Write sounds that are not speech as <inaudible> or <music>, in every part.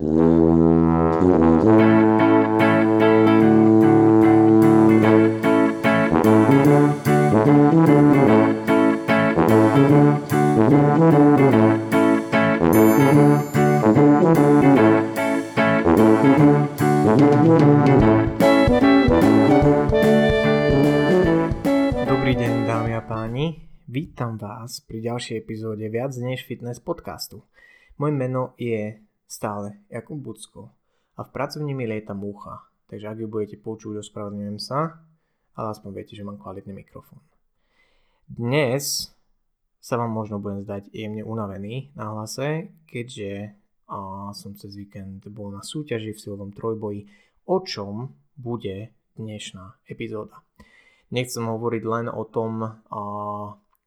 Dobrý deň dámy a páni, vítam vás pri ďalšej epizóde Viac než fitness podcastu. Moje meno je stále Jakub Bucko a v pracovní mi lieta múcha, takže ak ju budete počuť, ospravedlňujem sa, ale aspoň viete, že mám kvalitný mikrofón. Dnes sa vám možno budem zdať jemne unavený na hlase, keďže a som cez víkend bol na súťaži v silovom trojboji, o čom bude dnešná epizóda. Nechcem hovoriť len o tom, a,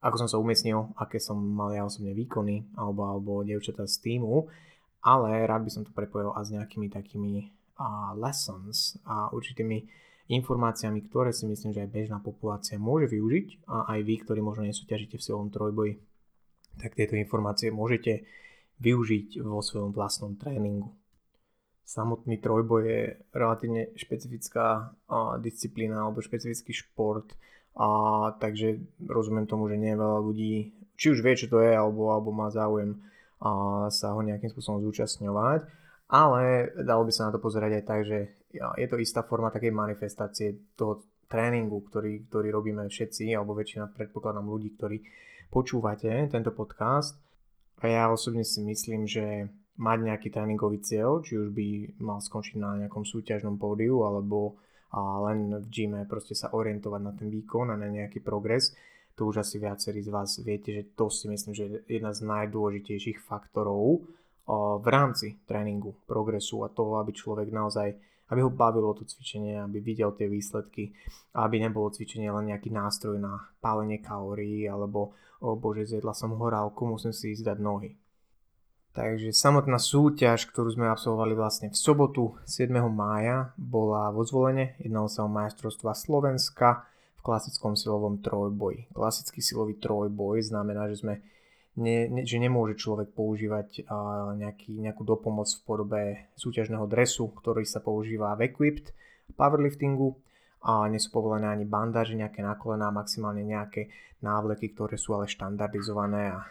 ako som sa umiestnil, aké som mal ja osobne výkony alebo, alebo dievčatá z týmu, ale rád by som to prepojil aj s nejakými takými a, lessons a určitými informáciami, ktoré si myslím, že aj bežná populácia môže využiť a aj vy, ktorí možno nesúťažíte v silom trojboji, tak tieto informácie môžete využiť vo svojom vlastnom tréningu. Samotný trojboj je relatívne špecifická a, disciplína alebo špecifický šport, a, takže rozumiem tomu, že nie veľa ľudí, či už vie, čo to je, alebo, alebo má záujem sa ho nejakým spôsobom zúčastňovať, ale dalo by sa na to pozerať aj tak, že je to istá forma takej manifestácie toho tréningu, ktorý, ktorý robíme všetci, alebo väčšina predpokladám ľudí, ktorí počúvate tento podcast. A ja osobne si myslím, že mať nejaký tréningový cieľ, či už by mal skončiť na nejakom súťažnom pódiu alebo a len v gyme proste sa orientovať na ten výkon a na nejaký progres, to už asi viacerí z vás viete, že to si myslím, že je jedna z najdôležitejších faktorov v rámci tréningu, progresu a toho, aby človek naozaj aby ho bavilo to cvičenie, aby videl tie výsledky, aby nebolo cvičenie len nejaký nástroj na pálenie kalórií alebo o bože, zjedla som horálku, musím si ísť dať nohy. Takže samotná súťaž, ktorú sme absolvovali vlastne v sobotu 7. mája, bola vo zvolenie. Jednalo sa o majstrovstva Slovenska klasickom silovom trojboji. Klasický silový trojboj znamená, že, sme, ne, ne, že nemôže človek používať uh, nejaký, nejakú dopomoc v podobe súťažného dresu, ktorý sa používa v equipped powerliftingu a nie sú povolené ani bandáže, nejaké nakolená, maximálne nejaké návleky, ktoré sú ale štandardizované a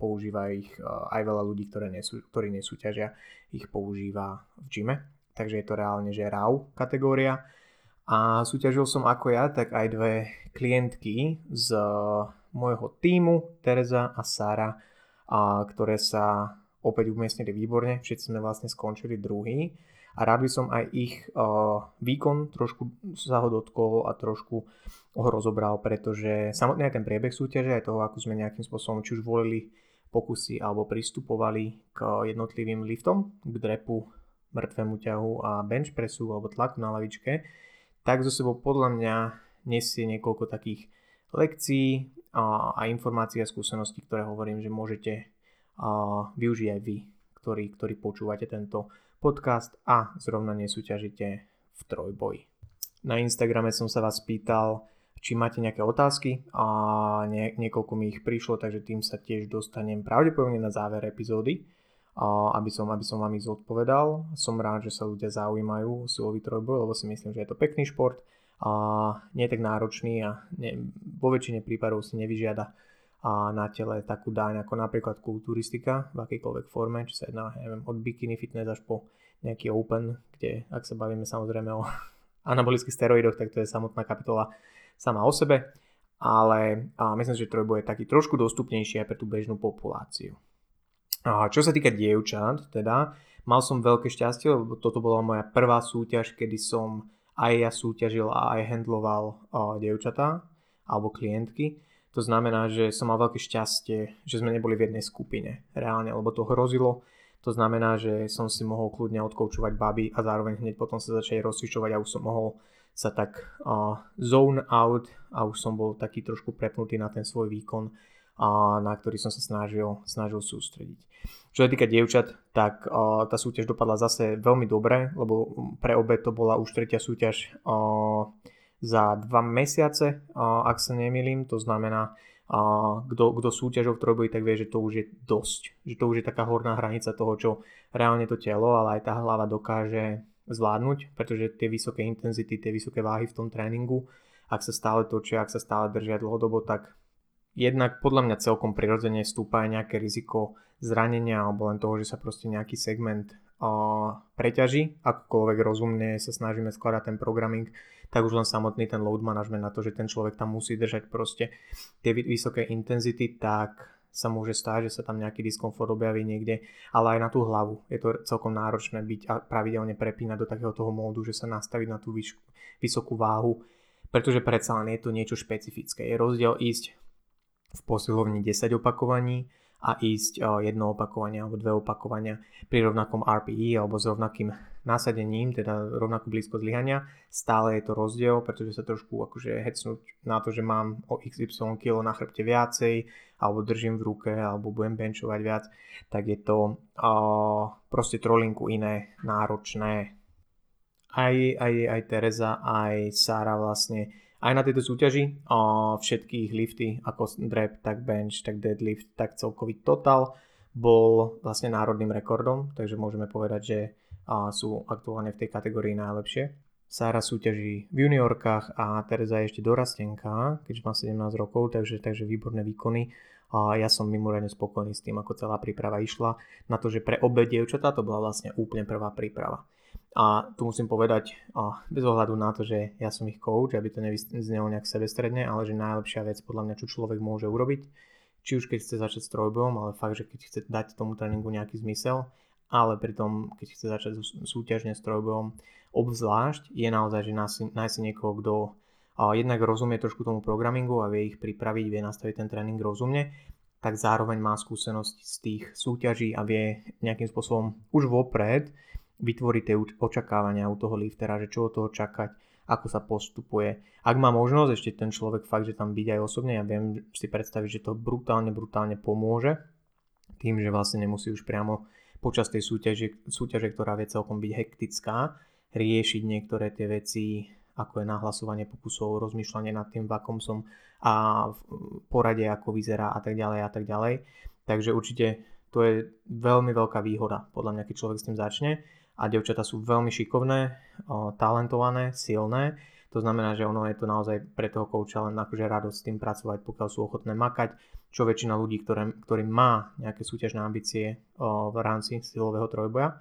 používa ich aj veľa ľudí, ktoré nesú, ktorí nesúťažia, ich používa v gyme. Takže je to reálne, že RAW kategória. A súťažil som ako ja, tak aj dve klientky z môjho týmu, Tereza a Sara, a ktoré sa opäť umiestnili výborne. Všetci sme vlastne skončili druhý a rád by som aj ich uh, výkon trošku sa ho dotkol a trošku ho rozobral, pretože samotný aj ten priebeh súťaže, aj toho, ako sme nejakým spôsobom či už volili pokusy alebo pristupovali k jednotlivým liftom, k drepu, mŕtvemu ťahu a bench pressu alebo tlaku na lavičke, tak zo sebou podľa mňa nesie niekoľko takých lekcií a, a informácií a skúseností, ktoré hovorím, že môžete a, využiť aj vy, ktorí, ktorí počúvate tento podcast a zrovna nesúťažite v trojboji. Na Instagrame som sa vás pýtal, či máte nejaké otázky a nie, niekoľko mi ich prišlo, takže tým sa tiež dostanem pravdepodobne na záver epizódy, aby, som, aby som vám ich zodpovedal. Som rád, že sa ľudia zaujímajú o silový trojboj, lebo si myslím, že je to pekný šport a nie je tak náročný a ne, vo väčšine prípadov si nevyžiada a na tele takú daň ako napríklad kulturistika v akejkoľvek forme, či sa jedná neviem, od bikini fitness až po nejaký open, kde ak sa bavíme samozrejme o <laughs> anabolických steroidoch, tak to je samotná kapitola sama o sebe, ale a myslím, že trojboj je taký trošku dostupnejší aj pre tú bežnú populáciu. A čo sa týka dievčat, teda mal som veľké šťastie, lebo toto bola moja prvá súťaž, kedy som aj ja súťažil a aj handloval dievčatá alebo klientky to znamená, že som mal veľké šťastie, že sme neboli v jednej skupine reálne, lebo to hrozilo. To znamená, že som si mohol kľudne odkoučovať baby a zároveň hneď potom sa začať rozcvičovať a už som mohol sa tak uh, zone out a už som bol taký trošku prepnutý na ten svoj výkon, uh, na ktorý som sa snažil, snažil sústrediť. Čo sa týka dievčat, tak uh, tá súťaž dopadla zase veľmi dobre, lebo pre obe to bola už tretia súťaž uh, za dva mesiace, ak sa nemýlim, to znamená, a kto, kto súťažov trojboji, tak vie, že to už je dosť. Že to už je taká horná hranica toho, čo reálne to telo, ale aj tá hlava dokáže zvládnuť, pretože tie vysoké intenzity, tie vysoké váhy v tom tréningu, ak sa stále točia, ak sa stále držia dlhodobo, tak jednak podľa mňa celkom prirodzene stúpa aj nejaké riziko zranenia alebo len toho, že sa proste nejaký segment uh, preťaží, akokoľvek rozumne sa snažíme skladať ten programming, tak už len samotný ten load management na to, že ten človek tam musí držať proste tie vysoké intenzity, tak sa môže stať, že sa tam nejaký diskomfort objaví niekde, ale aj na tú hlavu. Je to celkom náročné byť a pravidelne prepínať do takého toho módu, že sa nastaviť na tú vysokú váhu, pretože predsa len je to niečo špecifické. Je rozdiel ísť v posilovni 10 opakovaní a ísť jedno opakovanie alebo dve opakovania pri rovnakom RPE alebo s rovnakým nasadením, teda rovnakú blízko zlyhania. Stále je to rozdiel, pretože sa trošku akože hecnúť na to, že mám o XY kilo na chrbte viacej, alebo držím v ruke, alebo budem benchovať viac, tak je to uh, proste trolinku iné, náročné. Aj, aj, aj Teresa, aj Sara vlastne aj na tejto súťaži uh, všetkých lifty ako drep, tak bench, tak deadlift, tak celkový total bol vlastne národným rekordom, takže môžeme povedať, že sú aktuálne v tej kategórii najlepšie. Sára súťaží v juniorkách a Teresa je ešte dorastenka, keďže má 17 rokov, takže, takže výborné výkony. A ja som mimoriadne spokojný s tým, ako celá príprava išla. Na to, že pre obe dievčatá to bola vlastne úplne prvá príprava. A tu musím povedať, bez ohľadu na to, že ja som ich coach, aby to nevyznelo nejak sebestredne, ale že najlepšia vec podľa mňa, čo človek môže urobiť, či už keď chce začať s trojbojom, ale fakt, že keď chce dať tomu tréningu nejaký zmysel, ale pritom, keď chce začať súťažne s trojbojom, obzvlášť je naozaj, že nájsť si niekoho, kto jednak rozumie trošku tomu programingu a vie ich pripraviť, vie nastaviť ten tréning rozumne, tak zároveň má skúsenosť z tých súťaží a vie nejakým spôsobom už vopred vytvoriť tie očakávania u toho liftera, že čo od toho čakať, ako sa postupuje. Ak má možnosť ešte ten človek fakt, že tam byť aj osobne, ja viem si predstaviť, že to brutálne, brutálne pomôže tým, že vlastne nemusí už priamo počas tej súťaže, súťaže ktorá vie celkom byť hektická, riešiť niektoré tie veci, ako je nahlasovanie pokusov, rozmýšľanie nad tým, v akom som a v porade, ako vyzerá a tak ďalej a tak ďalej. Takže určite to je veľmi veľká výhoda, podľa mňa, keď človek s tým začne a devčata sú veľmi šikovné, talentované, silné. To znamená, že ono je to naozaj pre toho kouča len akože radosť s tým pracovať, pokiaľ sú ochotné makať, čo väčšina ľudí, ktoré, ktorý má nejaké súťažné ambície v rámci silového trojboja,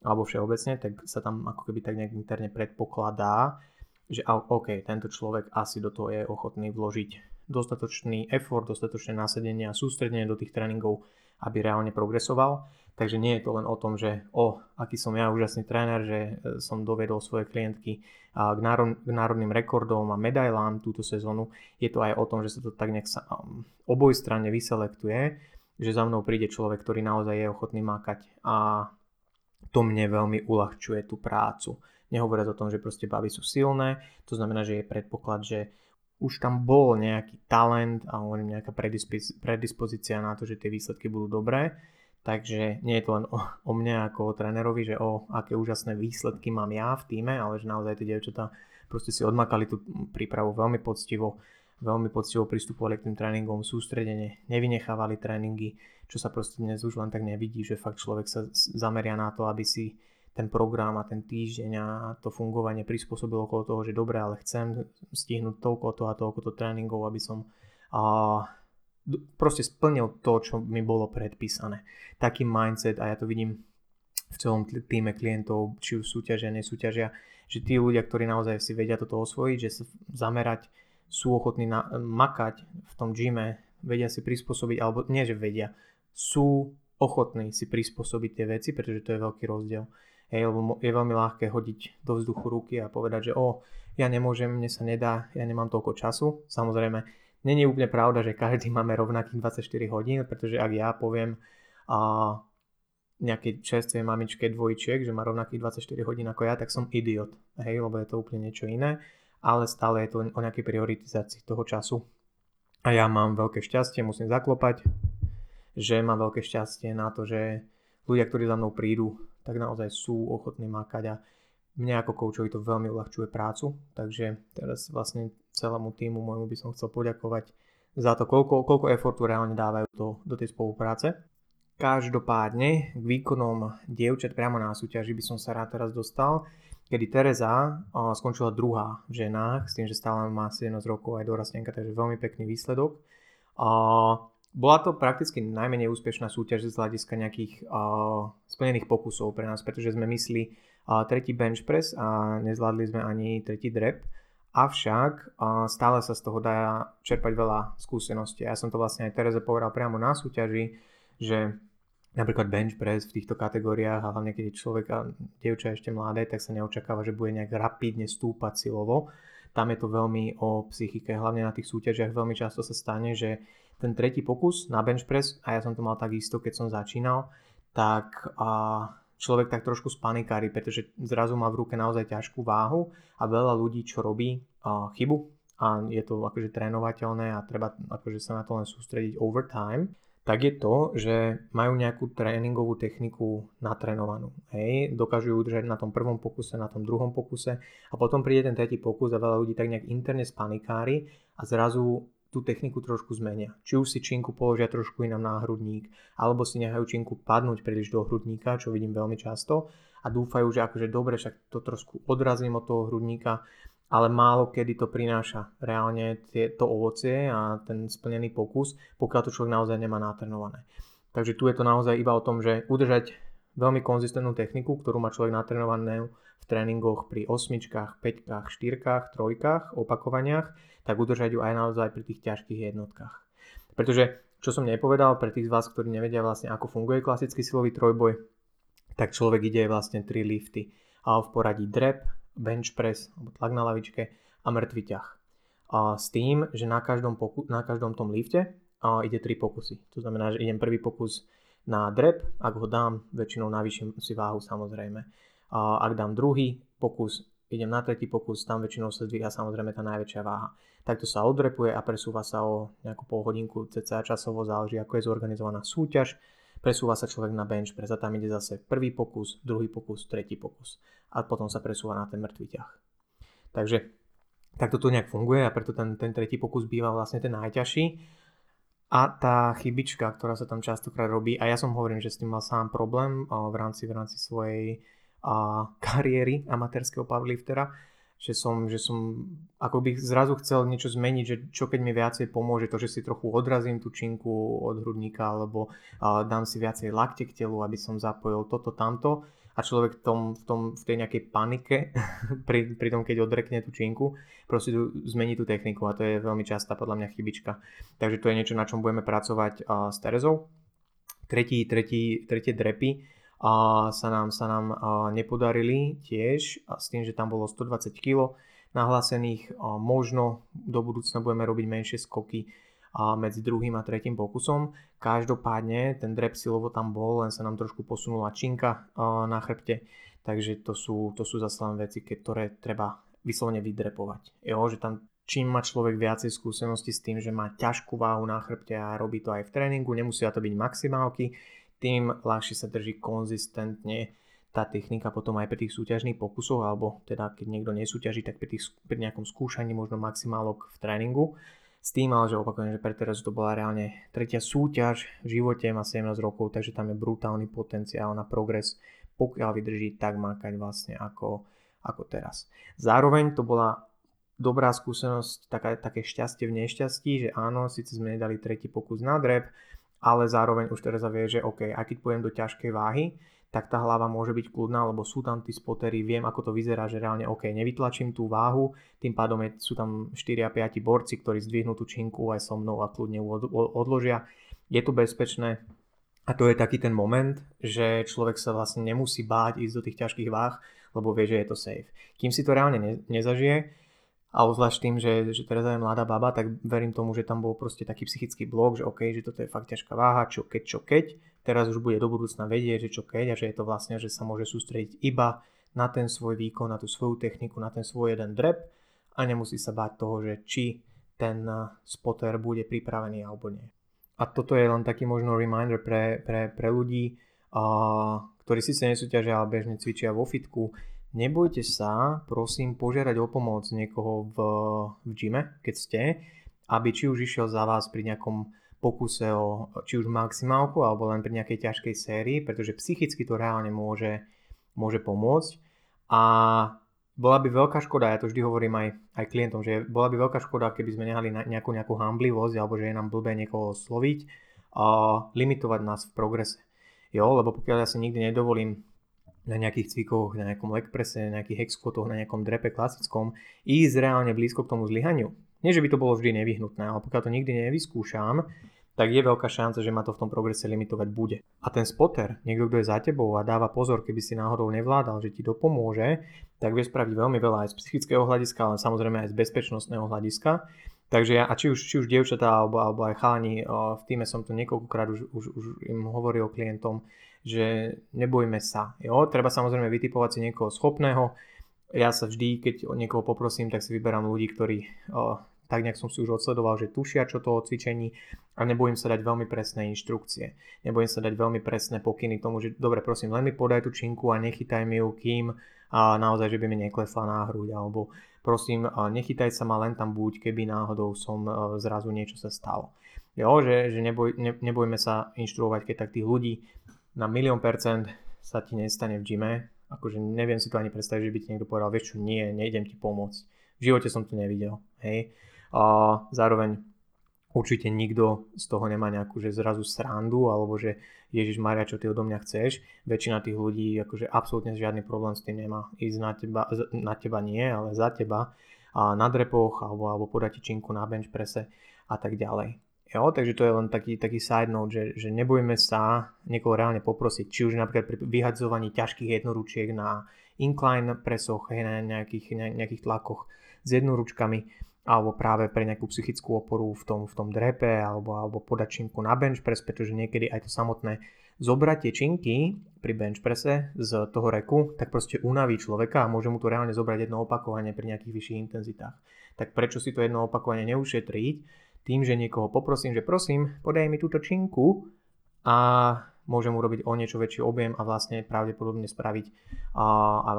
alebo všeobecne, tak sa tam ako keby tak nejak interne predpokladá, že OK, tento človek asi do toho je ochotný vložiť dostatočný effort, dostatočné nasadenie a sústredenie do tých tréningov, aby reálne progresoval Takže nie je to len o tom, že o, aký som ja úžasný tréner, že e, som dovedol svoje klientky k, národ, k národným rekordom a medailám túto sezónu. Je to aj o tom, že sa to tak nejak sa, um, obojstranne vyselektuje, že za mnou príde človek, ktorý naozaj je ochotný mákať a to mne veľmi uľahčuje tú prácu. Nehovoriac o tom, že proste bavy sú silné, to znamená, že je predpoklad, že už tam bol nejaký talent a nejaká predispozícia na to, že tie výsledky budú dobré. Takže nie je to len o, o mne ako o trénerovi, že o aké úžasné výsledky mám ja v týme, ale že naozaj tie dievčatá proste si odmakali tú prípravu veľmi poctivo, veľmi poctivo pristupovali k tým tréningom sústredene, nevynechávali tréningy, čo sa proste dnes už len tak nevidí, že fakt človek sa zameria na to, aby si ten program a ten týždeň a to fungovanie prispôsobil okolo toho, že dobre, ale chcem stihnúť toľko to a toľko to tréningov, aby som a, proste splnil to, čo mi bolo predpísané. Taký mindset a ja to vidím v celom týme klientov, či už súťažia, nesúťažia, že tí ľudia, ktorí naozaj si vedia toto osvojiť, že sa zamerať, sú ochotní na, makať v tom gyme, vedia si prispôsobiť, alebo nie, že vedia, sú ochotní si prispôsobiť tie veci, pretože to je veľký rozdiel. Hej, lebo je veľmi ľahké hodiť do vzduchu ruky a povedať, že o, ja nemôžem, mne sa nedá, ja nemám toľko času. Samozrejme, Není úplne pravda, že každý <laughs> máme rovnakých 24 hodín, pretože ak ja poviem a nejakej čerstvej mamičke dvojčiek, že má rovnakých 24 hodín ako ja, tak som idiot, hej, lebo je to úplne niečo iné, ale stále je to o nejakej prioritizácii toho času. A ja mám veľké šťastie, musím zaklopať, že mám veľké šťastie na to, že ľudia, ktorí za mnou prídu, tak naozaj sú ochotní makať a mne ako koučovi to veľmi uľahčuje prácu, takže teraz vlastne celému týmu môjmu by som chcel poďakovať za to, koľko, koľko efortu reálne dávajú do, do tej spolupráce. Každopádne k výkonom dievčat priamo na súťaži by som sa rád teraz dostal, kedy Tereza skončila druhá v ženách, s tým, že stále má 17 rokov aj dorastenka, takže veľmi pekný výsledok. Bola to prakticky najmenej úspešná súťaž z hľadiska nejakých splnených pokusov pre nás, pretože sme mysli tretí bench press a nezvládli sme ani tretí drep. Avšak stále sa z toho dá čerpať veľa skúseností. Ja som to vlastne aj Tereze povedal priamo na súťaži, že napríklad bench press v týchto kategóriách hlavne keď je človek a dievča ešte mladé, tak sa neočakáva, že bude nejak rapidne stúpať silovo. Tam je to veľmi o psychike, hlavne na tých súťažiach veľmi často sa stane, že ten tretí pokus na bench press, a ja som to mal takisto, keď som začínal, tak a človek tak trošku spanikári, pretože zrazu má v ruke naozaj ťažkú váhu a veľa ľudí, čo robí uh, chybu. A je to akože trénovateľné a treba akože sa na to len sústrediť over time, tak je to, že majú nejakú tréningovú techniku natrénovanú. Hej, dokážu ju udržať na tom prvom pokuse, na tom druhom pokuse. A potom príde ten tretí pokus a veľa ľudí tak nejak interne spanikári a zrazu tú techniku trošku zmenia. Či už si činku položia trošku inám na hrudník, alebo si nechajú činku padnúť príliš do hrudníka, čo vidím veľmi často a dúfajú, že akože dobre, však to trošku odrazím od toho hrudníka, ale málo kedy to prináša reálne tie, to ovocie a ten splnený pokus, pokiaľ to človek naozaj nemá natrenované. Takže tu je to naozaj iba o tom, že udržať veľmi konzistentnú techniku, ktorú má človek natrenovanú v tréningoch pri osmičkách, peťkách, štyrkách, trojkách, opakovaniach tak udržať ju aj naozaj pri tých ťažkých jednotkách. Pretože, čo som nepovedal, pre tých z vás, ktorí nevedia vlastne, ako funguje klasický silový trojboj, tak človek ide vlastne 3 lifty. A v poradí drep, bench press, alebo tlak na lavičke a mŕtvy ťah. A s tým, že na každom, poku- na každom tom lifte a ide 3 pokusy. To znamená, že idem prvý pokus na drep, ak ho dám, väčšinou navýšim si váhu samozrejme. Ak dám druhý pokus, idem na tretí pokus, tam väčšinou sa zdvíha samozrejme tá najväčšia váha. Takto sa odrepuje a presúva sa o nejakú pol hodinku cca časovo, záleží ako je zorganizovaná súťaž. Presúva sa človek na bench press a tam ide zase prvý pokus, druhý pokus, tretí pokus a potom sa presúva na ten mŕtvý ťah. Takže takto to nejak funguje a preto ten, ten tretí pokus býva vlastne ten najťažší. A tá chybička, ktorá sa tam častokrát robí, a ja som hovorím, že s tým mal sám problém v rámci, v rámci svojej a kariéry amatérského powerliftera, že som, že som ako bych zrazu chcel niečo zmeniť, že čo keď mi viacej pomôže to, že si trochu odrazím tú činku od hrudníka alebo uh, dám si viacej lakte k telu, aby som zapojil toto, tamto a človek v, tom, v, tom, v tej nejakej panike <laughs> pri, pri tom, keď odrekne tú činku, proste tu, zmení tú techniku a to je veľmi častá podľa mňa chybička. Takže to je niečo, na čom budeme pracovať uh, s Terezou. Tretí, tretí, tretie drepy a sa nám, sa nám nepodarili tiež s tým, že tam bolo 120 kg nahlásených. Možno do budúcna budeme robiť menšie skoky medzi druhým a tretím pokusom. Každopádne ten drep silovo tam bol, len sa nám trošku posunula činka na chrbte, takže to sú, to sú zase len veci, ktoré treba vyslovene vydrepovať. Jo, že tam čím má človek viacej skúsenosti s tým, že má ťažkú váhu na chrbte a robí to aj v tréningu, nemusia to byť maximálky, tým ľahšie sa drží konzistentne tá technika potom aj pri tých súťažných pokusoch, alebo teda keď niekto nesúťaží, tak pri, tých, pri nejakom skúšaní možno maximálok v tréningu. S tým ale, že opakujem, že pre teraz to bola reálne tretia súťaž v živote, má 17 rokov, takže tam je brutálny potenciál na progres, pokiaľ vydrží tak makať vlastne ako, ako teraz. Zároveň to bola dobrá skúsenosť, taká, také šťastie v nešťastí, že áno, síce sme nedali tretí pokus na drep, ale zároveň už teraz vie, že OK, aj keď pôjdem do ťažkej váhy, tak tá hlava môže byť kľudná, lebo sú tam tí spotery, viem ako to vyzerá, že reálne OK, nevytlačím tú váhu, tým pádom je, sú tam 4 a 5 borci, ktorí zdvihnú tú činku aj so mnou a kľudne odložia. Je to bezpečné a to je taký ten moment, že človek sa vlastne nemusí báť ísť do tých ťažkých váh, lebo vie, že je to safe. Kým si to reálne ne, nezažije, a ozvlášť tým, že, že Tereza je mladá baba, tak verím tomu, že tam bol proste taký psychický blok, že OK, že toto je fakt ťažká váha, čo keď, čo keď. Teraz už bude do budúcna vedieť, že čo keď a že je to vlastne, že sa môže sústrediť iba na ten svoj výkon, na tú svoju techniku, na ten svoj jeden drep a nemusí sa báť toho, že či ten eh, spotter bude pripravený alebo nie. A toto je len taký možno reminder pre, pre, pre ľudí, uh, ktorí síce nesúťažia, ale bežne cvičia vo fitku, Nebojte sa, prosím, požiadať o pomoc niekoho v, v gyme, keď ste. aby či už išiel za vás pri nejakom pokuse o či už maximálku alebo len pri nejakej ťažkej sérii, pretože psychicky to reálne môže, môže pomôcť. A bola by veľká škoda, ja to vždy hovorím aj, aj klientom, že bola by veľká škoda, keby sme nehali nejakú, nejakú hamblivosť alebo že je nám blbé niekoho osloviť a limitovať nás v progrese. Jo, lebo pokiaľ ja si nikdy nedovolím na nejakých cvikoch, na nejakom leg presse, na nejakých hexkotoch, na nejakom drepe klasickom, ísť reálne blízko k tomu zlyhaniu, nie, že by to bolo vždy nevyhnutné, ale pokiaľ to nikdy nevyskúšam, tak je veľká šanca, že ma to v tom progrese limitovať bude. A ten spotter, niekto, kto je za tebou a dáva pozor, keby si náhodou nevládal, že ti to pomôže, tak vie spraviť veľmi veľa aj z psychického hľadiska, ale samozrejme aj z bezpečnostného hľadiska. Takže ja, a či už, či už dievčatá alebo, alebo aj chalani, v týme som to niekoľkokrát už, už, už im hovoril klientom, že nebojme sa. Jo? Treba samozrejme vytipovať si niekoho schopného. Ja sa vždy, keď o niekoho poprosím, tak si vyberám ľudí, ktorí tak nejak som si už odsledoval, že tušia čo to o cvičení a nebojím sa dať veľmi presné inštrukcie. Nebojím sa dať veľmi presné pokyny tomu, že dobre prosím, len mi podaj tú činku a nechytaj mi ju, kým a naozaj, že by mi neklesla na hruď, alebo prosím, nechytaj sa ma len tam buď, keby náhodou som zrazu niečo sa stalo. Jo, že, že neboj, ne, nebojme sa inštruovať, keď tak tých ľudí na milión percent sa ti nestane v gyme, akože neviem si to ani predstaviť, že by ti niekto povedal, vieš čo, nie, nejdem ti pomôcť. V živote som to nevidel, hej a zároveň určite nikto z toho nemá nejakú že zrazu srandu alebo že Ježiš Maria, čo ty odo mňa chceš. Väčšina tých ľudí akože absolútne žiadny problém s tým nemá. Ísť na teba, na teba nie, ale za teba a na drepoch alebo, alebo podať činku na bench prese a tak ďalej. Jo, takže to je len taký, taký side note, že, že nebojme sa niekoho reálne poprosiť, či už napríklad pri vyhadzovaní ťažkých jednoručiek na incline presoch, na nejakých, ne, nejakých tlakoch s jednoručkami, alebo práve pre nejakú psychickú oporu v tom, v tom drepe alebo, alebo podať na bench press, pretože niekedy aj to samotné zobrať tie činky pri bench presse z toho reku, tak proste unaví človeka a môže mu to reálne zobrať jedno opakovanie pri nejakých vyšších intenzitách. Tak prečo si to jedno opakovanie neušetriť tým, že niekoho poprosím, že prosím, podaj mi túto činku a môžem urobiť o niečo väčší objem a vlastne pravdepodobne spraviť a, a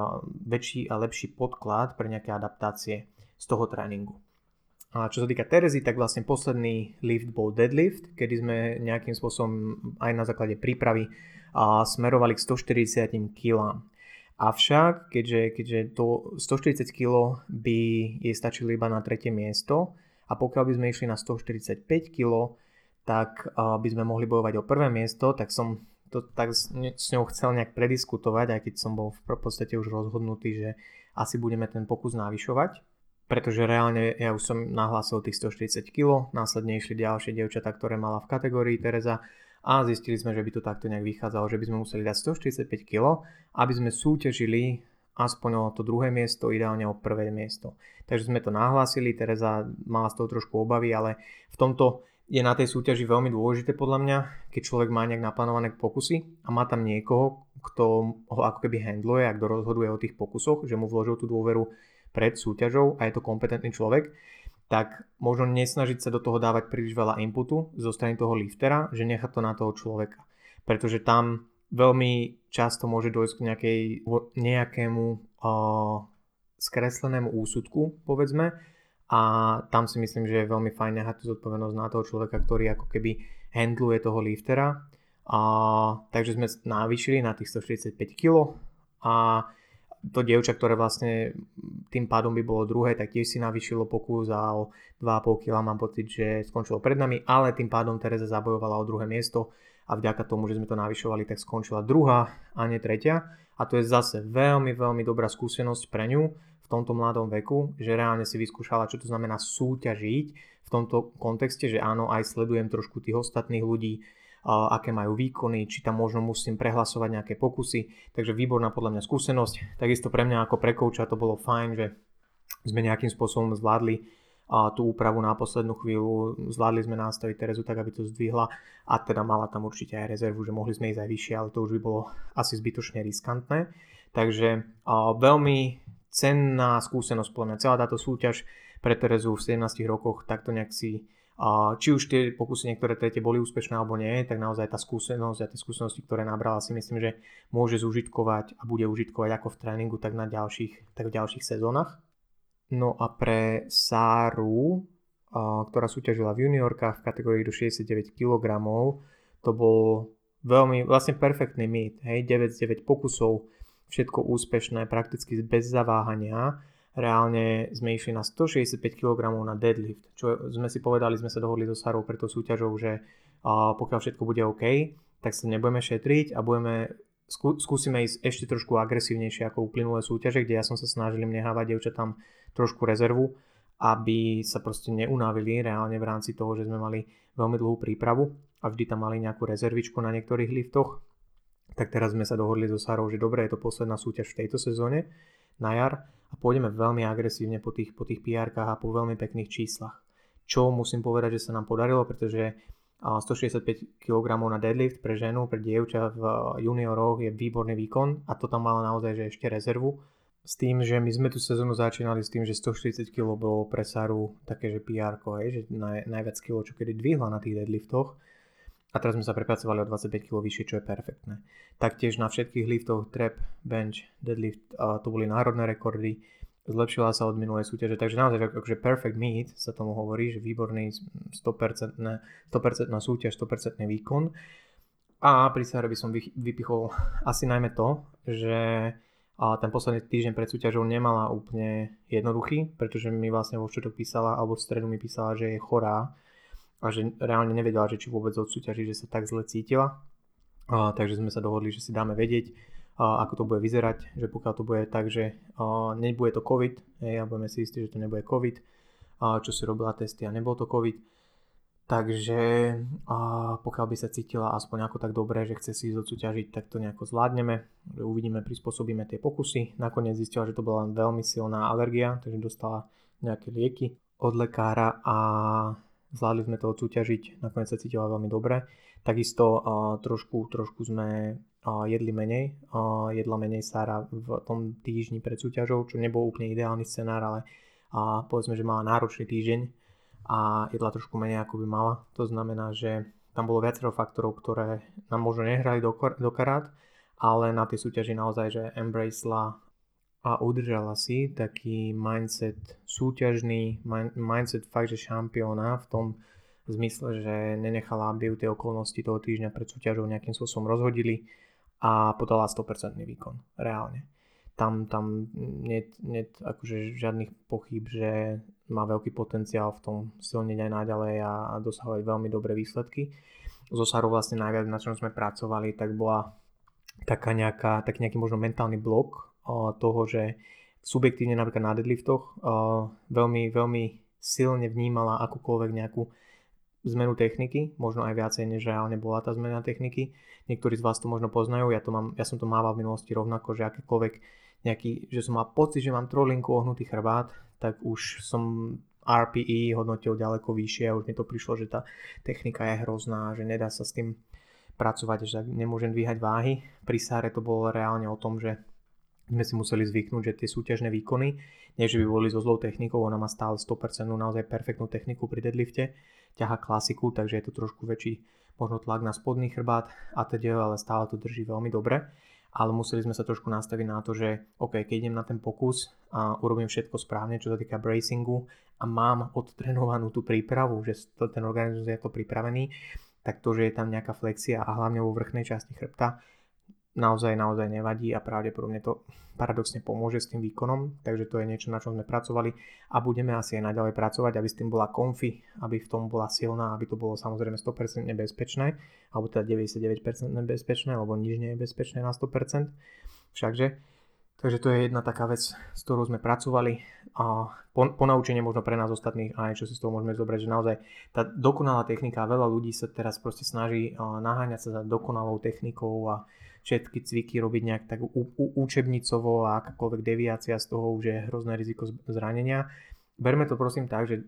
väčší a lepší podklad pre nejaké adaptácie z toho tréningu. A čo sa týka Terezy, tak vlastne posledný lift bol deadlift, kedy sme nejakým spôsobom aj na základe prípravy a smerovali k 140 kg. Avšak, keďže, keďže to 140 kg by jej stačilo iba na tretie miesto a pokiaľ by sme išli na 145 kg, tak by sme mohli bojovať o prvé miesto, tak som to tak s ňou chcel nejak prediskutovať, aj keď som bol v podstate už rozhodnutý, že asi budeme ten pokus navyšovať. Pretože reálne ja už som nahlásil tých 140 kg, následne išli ďalšie dievčatá, ktoré mala v kategórii Tereza a zistili sme, že by to takto nejak vychádzalo, že by sme museli dať 145 kg, aby sme súťažili aspoň o to druhé miesto, ideálne o prvé miesto. Takže sme to nahlásili, Tereza mala z toho trošku obavy, ale v tomto je na tej súťaži veľmi dôležité podľa mňa, keď človek má nejak naplánované pokusy a má tam niekoho, kto ho ako keby handluje a kto rozhoduje o tých pokusoch, že mu vložil tú dôveru pred súťažou a je to kompetentný človek, tak možno nesnažiť sa do toho dávať príliš veľa inputu zo strany toho liftera, že nechať to na toho človeka. Pretože tam veľmi často môže dojsť k nejakej, nejakému uh, skreslenému úsudku, povedzme, a tam si myslím, že je veľmi fajn nechať tú zodpovednosť na toho človeka, ktorý ako keby handluje toho liftera. A, takže sme navýšili na tých 145 kg a to dievča, ktoré vlastne tým pádom by bolo druhé, tak tiež si navýšilo pokus a o 2,5 kg mám pocit, že skončilo pred nami, ale tým pádom Tereza zabojovala o druhé miesto a vďaka tomu, že sme to navyšovali, tak skončila druhá a nie tretia. A to je zase veľmi, veľmi dobrá skúsenosť pre ňu v tomto mladom veku, že reálne si vyskúšala, čo to znamená súťažiť v tomto kontexte, že áno, aj sledujem trošku tých ostatných ľudí, aké majú výkony, či tam možno musím prehlasovať nejaké pokusy. Takže výborná podľa mňa skúsenosť. Takisto pre mňa ako pre kouča to bolo fajn, že sme nejakým spôsobom zvládli tú úpravu na poslednú chvíľu, zvládli sme nastaviť Terezu tak, aby to zdvihla a teda mala tam určite aj rezervu, že mohli sme ísť aj vyššie, ale to už by bolo asi zbytočne riskantné. Takže veľmi cenná skúsenosť podľa mňa. Celá táto súťaž pre Terezu v 17 rokoch takto nejak si a či už tie pokusy niektoré tretie boli úspešné alebo nie, tak naozaj tá skúsenosť a tie skúsenosti, ktoré nabrala si myslím, že môže zužitkovať a bude užitkovať ako v tréningu, tak na ďalších, tak v ďalších sezónach. No a pre Sáru ktorá súťažila v juniorkách v kategórii do 69 kg. To bol veľmi, vlastne perfektný meet, hej, 9 z 9 pokusov, všetko úspešné, prakticky bez zaváhania. Reálne sme išli na 165 kg na deadlift, čo sme si povedali, sme sa dohodli so Sarou pre to súťažou, že pokiaľ všetko bude OK, tak sa nebudeme šetriť a budeme skú, skúsime ísť ešte trošku agresívnejšie ako uplynulé súťaže, kde ja som sa snažil nehávať tam trošku rezervu, aby sa proste neunavili reálne v rámci toho, že sme mali veľmi dlhú prípravu a vždy tam mali nejakú rezervičku na niektorých liftoch. Tak teraz sme sa dohodli so Sarou, že dobre, je to posledná súťaž v tejto sezóne na jar a pôjdeme veľmi agresívne po tých, po tých pr a po veľmi pekných číslach. Čo musím povedať, že sa nám podarilo, pretože 165 kg na deadlift pre ženu, pre dievča v junioroch je výborný výkon a to tam mala naozaj že ešte rezervu. S tým, že my sme tú sezónu začínali s tým, že 140 kg bolo pre Saru také, že PR, že naj, najviac kilo, čo kedy dvihla na tých deadliftoch. A teraz sme sa prepracovali o 25 kg vyššie, čo je perfektné. Taktiež na všetkých liftoch, trap, bench, deadlift, to boli národné rekordy zlepšila sa od minulej súťaže, takže naozaj akože perfect meet sa tomu hovorí, že výborný 100%, 100% súťaž, 100% výkon. A pri Sahare by som vypichol asi najmä to, že ten posledný týždeň pred súťažou nemala úplne jednoduchý, pretože mi vlastne vo štvrtok písala, alebo v stredu mi písala, že je chorá a že reálne nevedela, že či vôbec odsúťaží, že sa tak zle cítila. A, takže sme sa dohodli, že si dáme vedieť ako to bude vyzerať, že pokiaľ to bude tak, že nebude to COVID, hej, a budeme si istí, že to nebude COVID, čo si robila testy a nebol to COVID, takže pokiaľ by sa cítila aspoň ako tak dobre, že chce si ísť odsúťažiť, tak to nejako zvládneme, uvidíme, prispôsobíme tie pokusy. Nakoniec zistila, že to bola veľmi silná alergia, takže dostala nejaké lieky od lekára a zvládli sme to odsúťažiť, nakoniec sa cítila veľmi dobre. Takisto trošku, trošku sme jedli menej, jedla menej Sara v tom týždni pred súťažou, čo nebol úplne ideálny scenár, ale a povedzme, že mala náročný týždeň a jedla trošku menej ako by mala. To znamená, že tam bolo viacero faktorov, ktoré nám možno nehrali do, karát, ale na tej súťaži naozaj, že embracela a udržala si taký mindset súťažný, mindset fakt, že šampióna v tom zmysle, že nenechala, aby ju tie okolnosti toho týždňa pred súťažou nejakým spôsobom rozhodili a podala 100% výkon, reálne. Tam, tam nie, nie akože žiadnych pochyb, že má veľký potenciál v tom silniť aj naďalej a, a dosahovať veľmi dobré výsledky. So Sarou vlastne najviac, na čom sme pracovali, tak bola taká nejaká, taký nejaký možno mentálny blok o, toho, že subjektívne napríklad na deadliftoch o, veľmi, veľmi silne vnímala akúkoľvek nejakú zmenu techniky, možno aj viacej, než reálne bola tá zmena techniky. Niektorí z vás to možno poznajú, ja, to mám, ja som to mával v minulosti rovnako, že akékoľvek nejaký, že som mal pocit, že mám trolinku ohnutý chrbát, tak už som RPE hodnotil ďaleko vyššie a už mi to prišlo, že tá technika je hrozná, že nedá sa s tým pracovať, že nemôžem dvíhať váhy. Pri Sáre to bolo reálne o tom, že sme si museli zvyknúť, že tie súťažné výkony, nie že by boli so zlou technikou, ona má stále 100% naozaj perfektnú techniku pri deadlifte, ťaha klasiku, takže je to trošku väčší možno tlak na spodný chrbát a teda, ale stále to drží veľmi dobre. Ale museli sme sa trošku nastaviť na to, že OK, keď idem na ten pokus a urobím všetko správne, čo sa týka bracingu a mám odtrenovanú tú prípravu, že ten organizmus je to pripravený, tak to, že je tam nejaká flexia a hlavne vo vrchnej časti chrbta, naozaj, naozaj nevadí a pravdepodobne to paradoxne pomôže s tým výkonom, takže to je niečo, na čom sme pracovali a budeme asi aj naďalej pracovať, aby s tým bola konfy, aby v tom bola silná, aby to bolo samozrejme 100% nebezpečné, alebo teda 99% nebezpečné, lebo nič nie je bezpečné na 100%. Všakže, takže to je jedna taká vec, s ktorou sme pracovali a po, ponaučenie možno pre nás ostatných a čo si z toho môžeme zobrať, že naozaj tá dokonalá technika, veľa ľudí sa teraz proste snaží naháňať sa za dokonalou technikou a všetky cviky robiť nejak tak účebnicovo a akákoľvek deviácia z toho už je hrozné riziko zranenia. Berme to prosím tak, že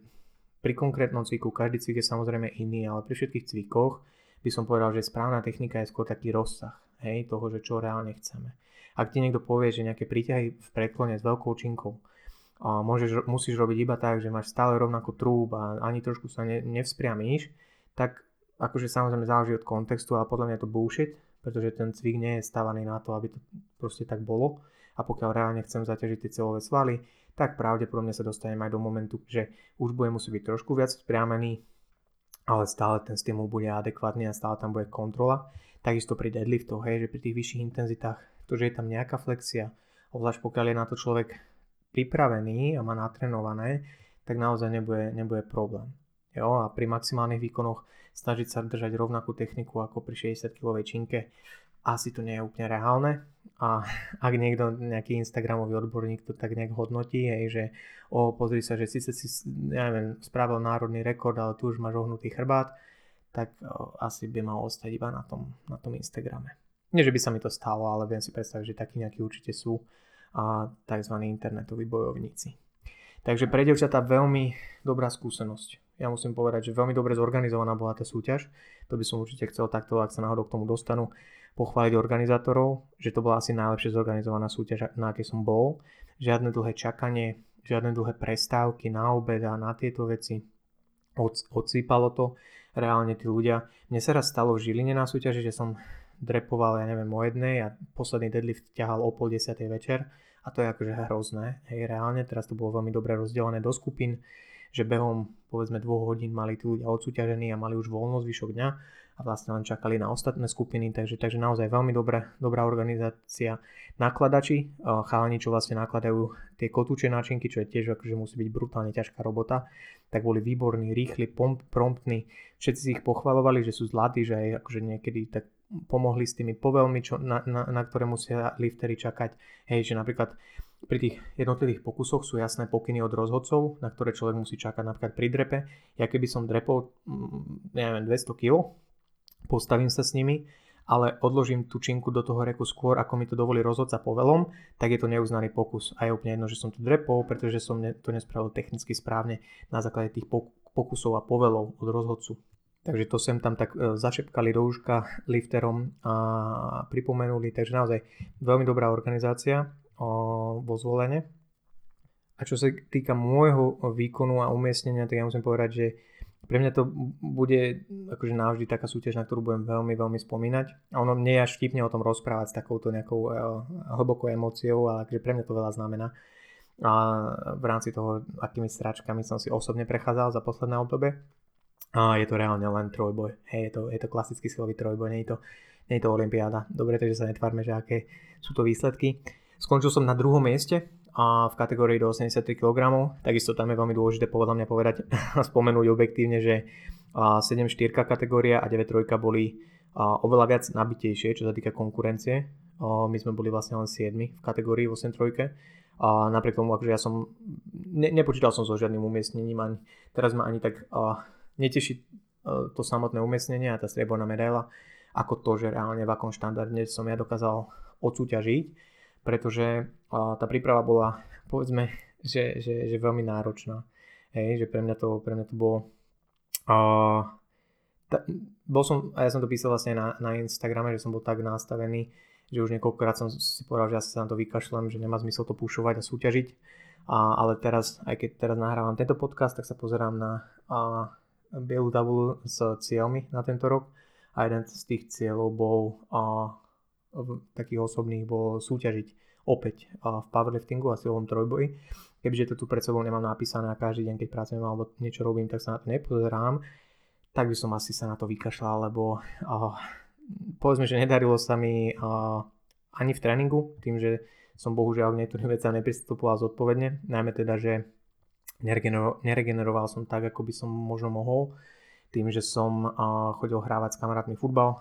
pri konkrétnom cviku každý cvik je samozrejme iný, ale pri všetkých cvikoch by som povedal, že správna technika je skôr taký rozsah hej, toho, že čo reálne chceme. Ak ti niekto povie, že nejaké príťahy v predklone s veľkou činkou a môžeš, musíš robiť iba tak, že máš stále rovnakú trúb a ani trošku sa ne, nevzpriamíš, tak akože samozrejme záleží od kontextu, ale podľa mňa je to bullshit, pretože ten cvik nie je stávaný na to, aby to proste tak bolo a pokiaľ reálne chcem zaťažiť tie celové svaly, tak pravdepodobne sa dostanem aj do momentu, že už bude musieť byť trošku viac spriamený, ale stále ten stimul bude adekvátny a stále tam bude kontrola. Takisto pri deadliftoch, hej, že pri tých vyšších intenzitách, to, že je tam nejaká flexia, obzvlášť pokiaľ je na to človek pripravený a má natrenované, tak naozaj nebude, nebude problém. Jo, a pri maximálnych výkonoch snažiť sa držať rovnakú techniku ako pri 60 kg činke, asi to nie je úplne reálne. A <laughs> ak niekto, nejaký Instagramový odborník to tak nejak hodnotí, hej, že o, pozri sa, že síce si, neviem, spravil národný rekord, ale tu už máš ohnutý chrbát, tak o, asi by mal ostať iba na tom, na tom Instagrame. Nie, že by sa mi to stalo, ale viem si predstaviť, že takí nejakí určite sú a tzv. internetoví bojovníci. Takže pre devčatá veľmi dobrá skúsenosť ja musím povedať, že veľmi dobre zorganizovaná bola tá súťaž. To by som určite chcel takto, ak sa náhodou k tomu dostanú, pochváliť organizátorov, že to bola asi najlepšie zorganizovaná súťaž, na aké som bol. Žiadne dlhé čakanie, žiadne dlhé prestávky na obed a na tieto veci. Od, odsýpalo to reálne tí ľudia. Mne sa raz stalo v Žiline na súťaži, že som drepoval, ja neviem, o jednej a posledný deadlift ťahal o pol desiatej večer a to je akože hrozné, hej, reálne, teraz to bolo veľmi dobre rozdelené do skupín, že behom povedzme dvoch hodín mali tí ľudia odsúťažení a mali už voľno zvyšok dňa a vlastne len čakali na ostatné skupiny, takže, takže naozaj veľmi dobré, dobrá organizácia. Nakladači, chalani, čo vlastne nakladajú tie kotúče náčinky, čo je tiež akože musí byť brutálne ťažká robota, tak boli výborní, rýchli, promptní, všetci si ich pochvalovali, že sú zlatí, že aj akože niekedy tak pomohli s tými povelmi, čo, na, na, na ktoré musia liftery čakať. Hej, že napríklad pri tých jednotlivých pokusoch sú jasné pokyny od rozhodcov, na ktoré človek musí čakať napríklad pri drepe. Ja keby som drepol, mm, neviem, 200 kg, postavím sa s nimi, ale odložím tú činku do toho reku skôr, ako mi to dovolí rozhodca povelom, tak je to neuznaný pokus. A je úplne jedno, že som to drepol, pretože som to nespravil technicky správne na základe tých pokusov a povelov od rozhodcu. Takže to sem tam tak e, zašepkali do úška lifterom a pripomenuli, takže naozaj veľmi dobrá organizácia vo zvolenie. A čo sa týka môjho výkonu a umiestnenia, tak ja musím povedať, že pre mňa to bude akože navždy taká súťaž, na ktorú budem veľmi, veľmi spomínať. A ono nie je až vtipne o tom rozprávať s takouto nejakou uh, hlbokou emóciou, ale akože pre mňa to veľa znamená. A v rámci toho, akými stračkami som si osobne prechádzal za posledné obdobie. A je to reálne len trojboj. Hej, je to, je to klasický silový trojboj, nie je to, nie je to olympiáda. Dobre, takže sa netvárme, že aké sú to výsledky. Skončil som na druhom mieste a v kategórii do 83 kg. Takisto tam je veľmi dôležité podľa mňa povedať <laughs> a spomenúť objektívne, že 7-4 kategória a 9-3 boli oveľa viac nabitejšie, čo sa týka konkurencie. My sme boli vlastne len 7 v kategórii 8-3. A napriek tomu, akože ja som, ne, nepočítal som so žiadnym umiestnením, ani, teraz ma ani tak uh, neteší uh, to samotné umiestnenie a tá strieborná medaila, ako to, že reálne v akom štandarde som ja dokázal odsúťažiť pretože tá príprava bola, povedzme, <laughs> že, že, že veľmi náročná. Hej, že pre mňa to, pre mňa to bolo... Uh, ta, bol som, a ja som to písal vlastne na, na Instagrame, že som bol tak nastavený, že už niekoľkokrát som si povedal, že ja sa na to vykašlem, že nemá zmysel to púšovať a súťažiť. A, ale teraz, aj keď teraz nahrávam tento podcast, tak sa pozerám na a, bielu tabulu s cieľmi na tento rok a jeden z tých cieľov bol a, takých osobných bolo súťažiť opäť v powerliftingu a silovom trojboji. Kebyže to tu pred sebou nemám napísané a každý deň, keď pracujem alebo niečo robím, tak sa na to nepozerám, tak by som asi sa na to vykašľal, lebo uh, povedzme, že nedarilo sa mi uh, ani v tréningu, tým, že som bohužiaľ k niektorým veciam nepristupoval zodpovedne, najmä teda, že neregeneroval som tak, ako by som možno mohol. Tým, že som chodil hrávať s kamarátmi futbal,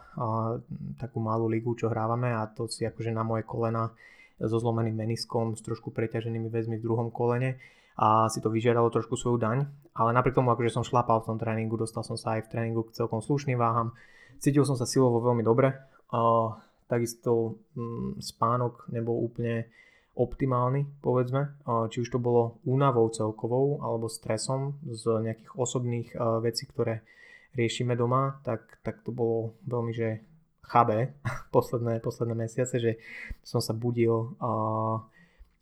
takú malú ligu, čo hrávame a to si akože na moje kolena so zlomeným meniskom, s trošku preťaženými väzmi v druhom kolene a si to vyžiadalo trošku svoju daň, ale napriek tomu akože som šlapal v tom tréningu, dostal som sa aj v tréningu k celkom slušným váham, cítil som sa silovo veľmi dobre, takisto mm, spánok nebol úplne optimálny, povedzme, či už to bolo únavou celkovou alebo stresom z nejakých osobných vecí, ktoré riešime doma, tak, tak to bolo veľmi, že chabé <laughs> posledné, posledné mesiace, že som sa budil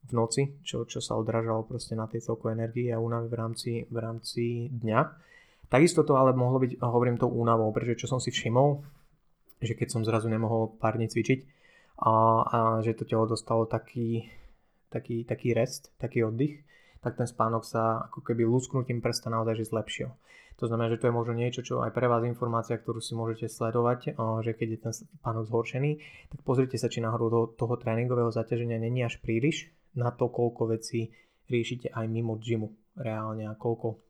v noci, čo, čo sa odrážalo proste na tej celkovej energii a únave v rámci, v rámci dňa. Takisto to ale mohlo byť, hovorím to únavou, pretože čo som si všimol, že keď som zrazu nemohol pár dní cvičiť a, a že to telo dostalo taký, taký, taký rest, taký oddych, tak ten spánok sa ako keby lusknutím prsta naozaj že zlepšil. To znamená, že to je možno niečo, čo aj pre vás informácia, ktorú si môžete sledovať, že keď je ten spánok zhoršený, tak pozrite sa, či náhodou toho, toho tréningového zaťaženia není až príliš na to, koľko vecí riešite aj mimo gymu reálne a koľko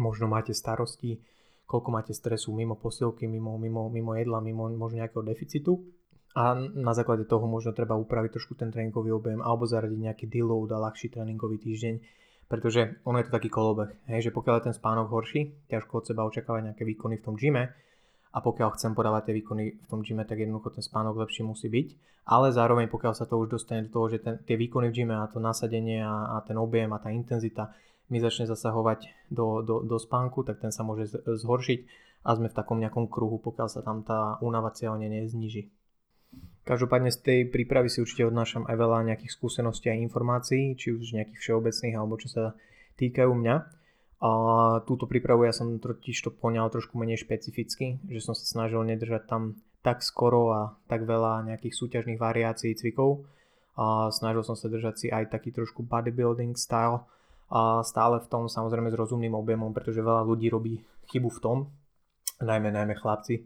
možno máte starostí, koľko máte stresu mimo posilky, mimo, mimo, mimo jedla, mimo možno nejakého deficitu a na základe toho možno treba upraviť trošku ten tréningový objem alebo zaradiť nejaký deload a ľahší tréningový týždeň pretože ono je to taký kolobeh, hej, že pokiaľ je ten spánok horší, ťažko od seba očakávať nejaké výkony v tom gyme a pokiaľ chcem podávať tie výkony v tom gyme, tak jednoducho ten spánok lepší musí byť, ale zároveň pokiaľ sa to už dostane do toho, že ten, tie výkony v gyme a to nasadenie a, a ten objem a tá intenzita mi začne zasahovať do, do, do spánku, tak ten sa môže zhoršiť a sme v takom nejakom kruhu, pokiaľ sa tam tá únava cieľne nezniží. Každopádne z tej prípravy si určite odnášam aj veľa nejakých skúseností a informácií, či už nejakých všeobecných alebo čo sa týkajú mňa. A túto prípravu ja som totiž to poňal trošku menej špecificky, že som sa snažil nedržať tam tak skoro a tak veľa nejakých súťažných variácií cvikov. A snažil som sa držať si aj taký trošku bodybuilding style a stále v tom samozrejme s rozumným objemom, pretože veľa ľudí robí chybu v tom, najmä najmä chlapci,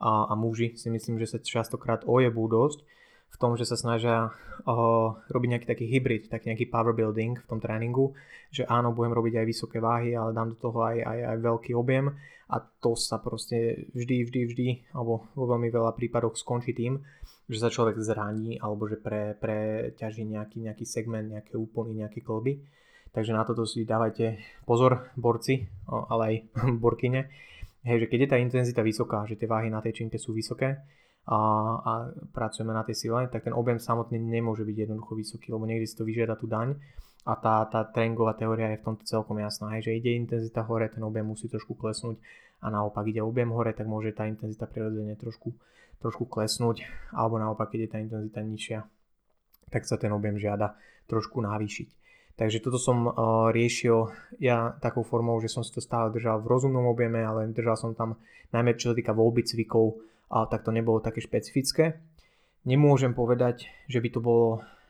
a, a muži si myslím, že sa častokrát ojebú dosť v tom, že sa snažia uh, robiť nejaký taký hybrid, taký nejaký power building v tom tréningu, že áno, budem robiť aj vysoké váhy, ale dám do toho aj, aj, aj veľký objem a to sa proste vždy, vždy, vždy, alebo vo veľmi veľa prípadoch skončí tým, že sa človek zraní alebo že pre, preťaží nejaký, nejaký segment, nejaké úpony, nejaké kolby. Takže na toto si dávajte pozor, borci, ale aj <laughs> borkyne Hej, že keď je tá intenzita vysoká, že tie váhy na tej činke sú vysoké a, a pracujeme na tej sile, tak ten objem samotný nemôže byť jednoducho vysoký, lebo niekde si to vyžiada tú daň a tá, tá tréningová teória je v tomto celkom jasná, hej, že ide intenzita hore, ten objem musí trošku klesnúť a naopak ide objem hore, tak môže tá intenzita prirodzene trošku, trošku klesnúť alebo naopak, keď je tá intenzita nižšia, tak sa ten objem žiada trošku navýšiť. Takže toto som uh, riešil ja takou formou, že som si to stále držal v rozumnom objeme, ale držal som tam najmä čo sa týka voľby cvikov, a tak to nebolo také špecifické. Nemôžem povedať, že by to bolo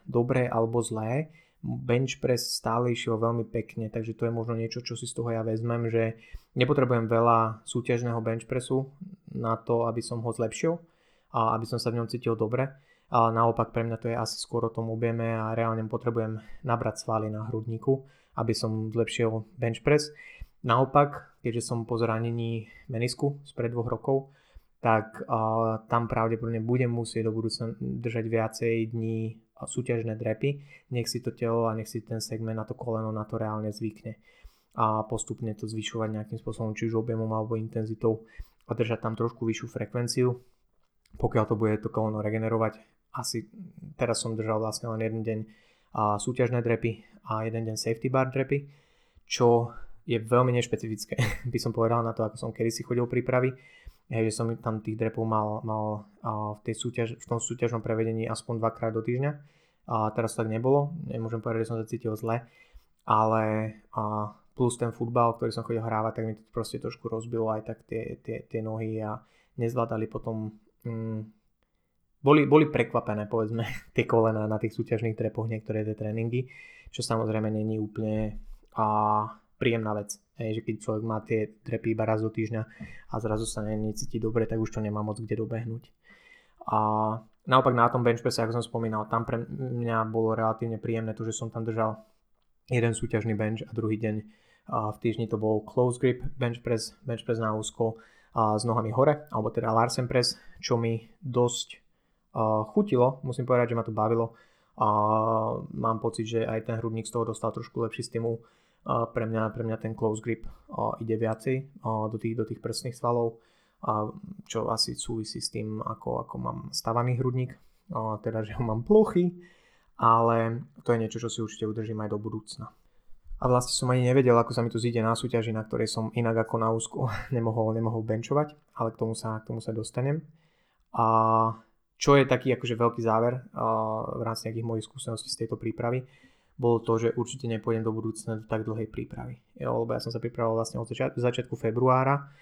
dobré alebo zlé. Bench press stále išiel veľmi pekne, takže to je možno niečo, čo si z toho ja vezmem, že nepotrebujem veľa súťažného bench pressu na to, aby som ho zlepšil a aby som sa v ňom cítil dobre ale naopak pre mňa to je asi skôr o tom objeme a reálne potrebujem nabrať svaly na hrudníku, aby som zlepšil bench press. Naopak, keďže som po zranení menisku spred dvoch rokov, tak uh, tam pravdepodobne budem musieť do budúcna držať viacej dní súťažné drepy, nech si to telo a nech si ten segment na to koleno na to reálne zvykne. A postupne to zvyšovať nejakým spôsobom, či už objemom alebo intenzitou a držať tam trošku vyššiu frekvenciu, pokiaľ to bude to koleno regenerovať asi teraz som držal vlastne len jeden deň a súťažné drepy a jeden deň safety bar drepy, čo je veľmi nešpecifické, <laughs> by som povedal na to, ako som kedy si chodil prípravy, hej, že som tam tých drepov mal, mal v, tej súťaž, v tom súťažnom prevedení aspoň dvakrát do týždňa. A teraz tak nebolo, nemôžem povedať, že som sa cítil zle, ale a plus ten futbal, ktorý som chodil hrávať, tak mi to proste trošku rozbilo aj tak tie, tie, tie nohy a nezvládali potom mm, boli, boli prekvapené, povedzme, <laughs> tie kolena na tých súťažných trepoch, niektoré tie tréningy, čo samozrejme není úplne a, príjemná vec. Hej, že keď človek má tie trepy iba raz do týždňa a zrazu sa necíti dobre, tak už to nemá moc kde dobehnúť. A naopak na tom bench presse, ako som spomínal, tam pre mňa bolo relatívne príjemné to, že som tam držal jeden súťažný bench a druhý deň a v týždni to bol close grip bench press, bench press na úzko a s nohami hore, alebo teda Larsen press, čo mi dosť chutilo, musím povedať, že ma to bavilo a mám pocit, že aj ten hrudník z toho dostal trošku lepší stimul. Pre mňa, pre mňa ten close grip ide viacej do tých, do tých prstných svalov, čo asi súvisí s tým, ako, ako mám stavaný hrudník, teda že ho mám plochy, ale to je niečo, čo si určite udržím aj do budúcna. A vlastne som ani nevedel, ako sa mi tu zíde na súťaži, na ktorej som inak ako na úzku <laughs> nemohol, nemohol benchovať, ale k tomu sa, k tomu sa dostanem. A čo je taký akože veľký záver v rámci nejakých mojich skúseností z tejto prípravy, bolo to, že určite nepôjdem do budúcna do tak dlhej prípravy. Jo, lebo ja som sa pripravoval vlastne od začiatku februára,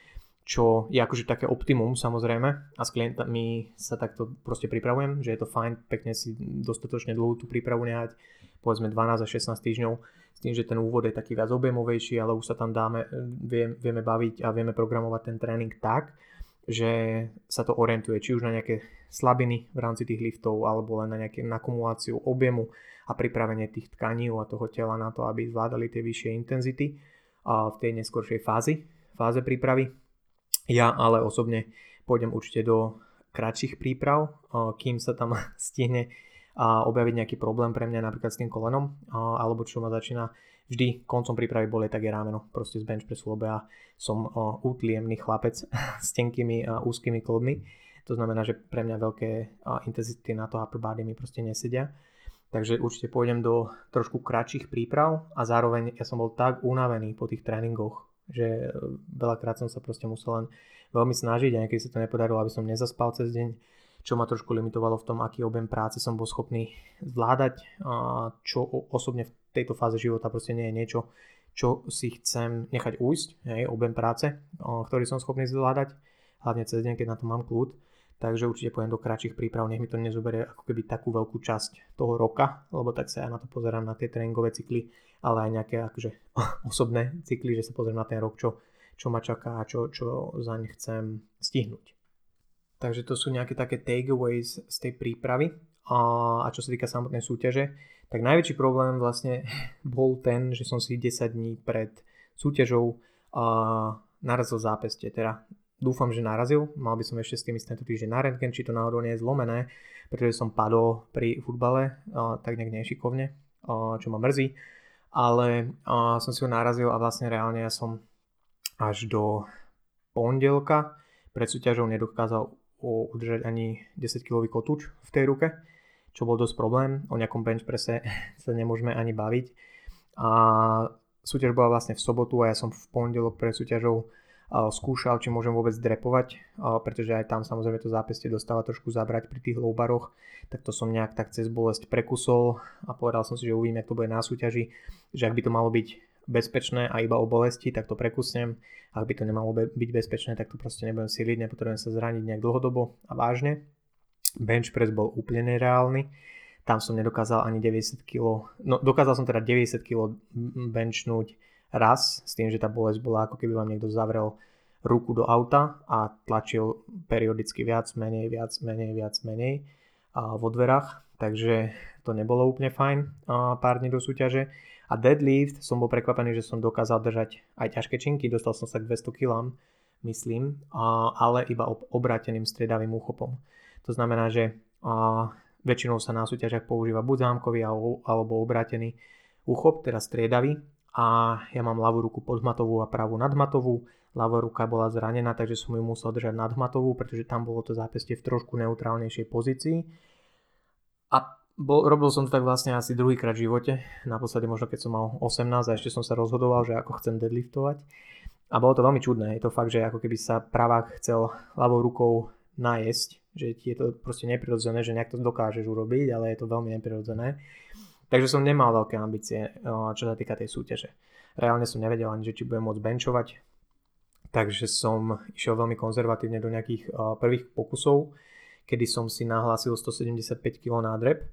čo je akože také optimum samozrejme a s klientami sa takto proste pripravujem, že je to fajn pekne si dostatočne dlhú tú prípravu nehať, povedzme 12 až 16 týždňov, s tým, že ten úvod je taký viac objemovejší, ale už sa tam dáme, vie, vieme baviť a vieme programovať ten tréning tak, že sa to orientuje či už na nejaké slabiny v rámci tých liftov alebo len na nejakú akumuláciu objemu a pripravenie tých tkaní a toho tela na to, aby zvládali tie vyššie intenzity v tej neskoršej fázi, fáze prípravy. Ja ale osobne pôjdem určite do kratších príprav, kým sa tam <laughs> stihne objaviť nejaký problém pre mňa napríklad s tým kolenom, alebo čo ma začína vždy koncom prípravy boli tak je rámeno, proste z bench pressu, ja som útlý, jemný chlapec <laughs> s tenkými a úzkými klobmi. To znamená, že pre mňa veľké intenzity na to upper body mi proste nesedia. Takže určite pôjdem do trošku kratších príprav a zároveň ja som bol tak unavený po tých tréningoch, že e, veľakrát som sa proste musel len veľmi snažiť a niekedy sa to nepodarilo, aby som nezaspal cez deň, čo ma trošku limitovalo v tom, aký objem práce som bol schopný zvládať, a čo osobne v tejto fáze života proste nie je niečo, čo si chcem nechať ujsť, hej, objem práce, ktorý som schopný zvládať, hlavne cez deň, keď na to mám kľud. Takže určite pôjdem do kratších príprav, nech mi to nezoberie ako keby takú veľkú časť toho roka, lebo tak sa ja na to pozerám na tie tréningové cykly, ale aj nejaké akože <laughs> osobné cykly, že sa pozriem na ten rok, čo, čo ma čaká a čo, čo zaň chcem stihnúť. Takže to sú nejaké také takeaways z tej prípravy. A, a čo sa týka samotnej súťaže, tak najväčší problém vlastne <laughs> bol ten, že som si 10 dní pred súťažou a, narazil zápestie. Teda dúfam, že narazil. Mal by som ešte s tým ísť týždeň na rentgen, či to náhodou nie je zlomené, pretože som padol pri futbale a, tak nejak nešikovne, a, čo ma mrzí ale uh, som si ho narazil a vlastne reálne ja som až do pondelka pred súťažou nedokázal udržať ani 10 kg kotúč v tej ruke, čo bol dosť problém. O nejakom bench prese <laughs> sa nemôžeme ani baviť. A súťaž bola vlastne v sobotu a ja som v pondelok pred súťažou skúšal, či môžem vôbec drepovať, pretože aj tam samozrejme to zápestie dostáva trošku zabrať pri tých lowbaroch, tak to som nejak tak cez bolesť prekusol a povedal som si, že uvidím, ako to bude na súťaži, že ak by to malo byť bezpečné a iba o bolesti, tak to prekusnem. Ak by to nemalo byť bezpečné, tak to proste nebudem siliť, nepotrebujem sa zraniť nejak dlhodobo a vážne. Bench press bol úplne nereálny. Tam som nedokázal ani 90 kg, no dokázal som teda 90 kg benchnúť raz, s tým, že tá bolesť bola ako keby vám niekto zavrel ruku do auta a tlačil periodicky viac, menej, viac, menej, viac, menej vo dverách, takže to nebolo úplne fajn pár dní do súťaže. A deadlift som bol prekvapený, že som dokázal držať aj ťažké činky, dostal som sa k 200 kg, myslím, ale iba obráteným striedavým úchopom. To znamená, že a, väčšinou sa na súťažiach používa buď zámkový alebo obrátený úchop, teda striedavý, a ja mám ľavú ruku podhmatovú a pravú nadhmatovú. Ľavá ruka bola zranená, takže som ju musel držať nadhmatovú, pretože tam bolo to zápestie v trošku neutrálnejšej pozícii. A bol, robil som to tak vlastne asi druhýkrát v živote, naposledy možno keď som mal 18 a ešte som sa rozhodoval, že ako chcem deadliftovať. A bolo to veľmi čudné, je to fakt, že ako keby sa pravák chcel ľavou rukou najesť, že ti je to proste neprirodzené, že nejak to dokážeš urobiť, ale je to veľmi neprirodzené. Takže som nemal veľké ambície, čo sa týka tej súťaže. Reálne som nevedel ani, že či budem môcť benchovať, takže som išiel veľmi konzervatívne do nejakých prvých pokusov, kedy som si nahlásil 175 kg na drep,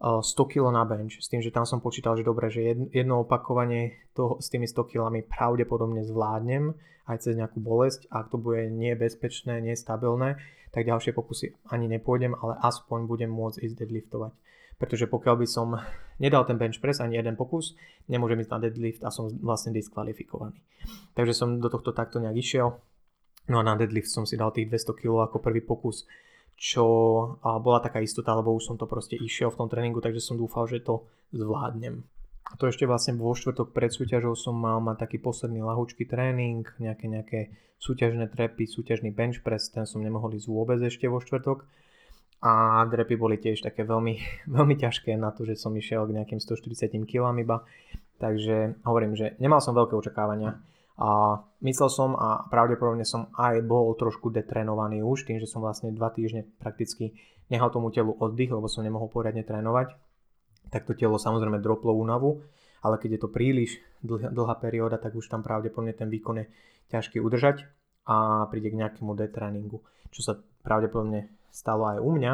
100 kg na bench, s tým, že tam som počítal, že dobre, že jedno opakovanie toho, s tými 100 kg pravdepodobne zvládnem aj cez nejakú bolesť, ak to bude nebezpečné, nestabilné, tak ďalšie pokusy ani nepôjdem, ale aspoň budem môcť ísť deadliftovať pretože pokiaľ by som nedal ten bench press ani jeden pokus, nemôžem ísť na deadlift a som vlastne diskvalifikovaný. Takže som do tohto takto nejak išiel. No a na deadlift som si dal tých 200 kg ako prvý pokus, čo bola taká istota, lebo už som to proste išiel v tom tréningu, takže som dúfal, že to zvládnem. A to ešte vlastne vo štvrtok pred súťažou som mal mať taký posledný lahúčky tréning, nejaké, nejaké súťažné trepy, súťažný bench press, ten som nemohol ísť vôbec ešte vo štvrtok a drepy boli tiež také veľmi, <laughs> veľmi ťažké na to, že som išiel k nejakým 140 kg iba. Takže hovorím, že nemal som veľké očakávania. A myslel som a pravdepodobne som aj bol trošku detrenovaný už tým, že som vlastne dva týždne prakticky nehal tomu telu oddych, lebo som nemohol poriadne trénovať. Tak to telo samozrejme droplo únavu, ale keď je to príliš dlhá, dlhá perióda, tak už tam pravdepodobne ten výkon je ťažký udržať. a príde k nejakému detréningu, čo sa pravdepodobne stalo aj u mňa.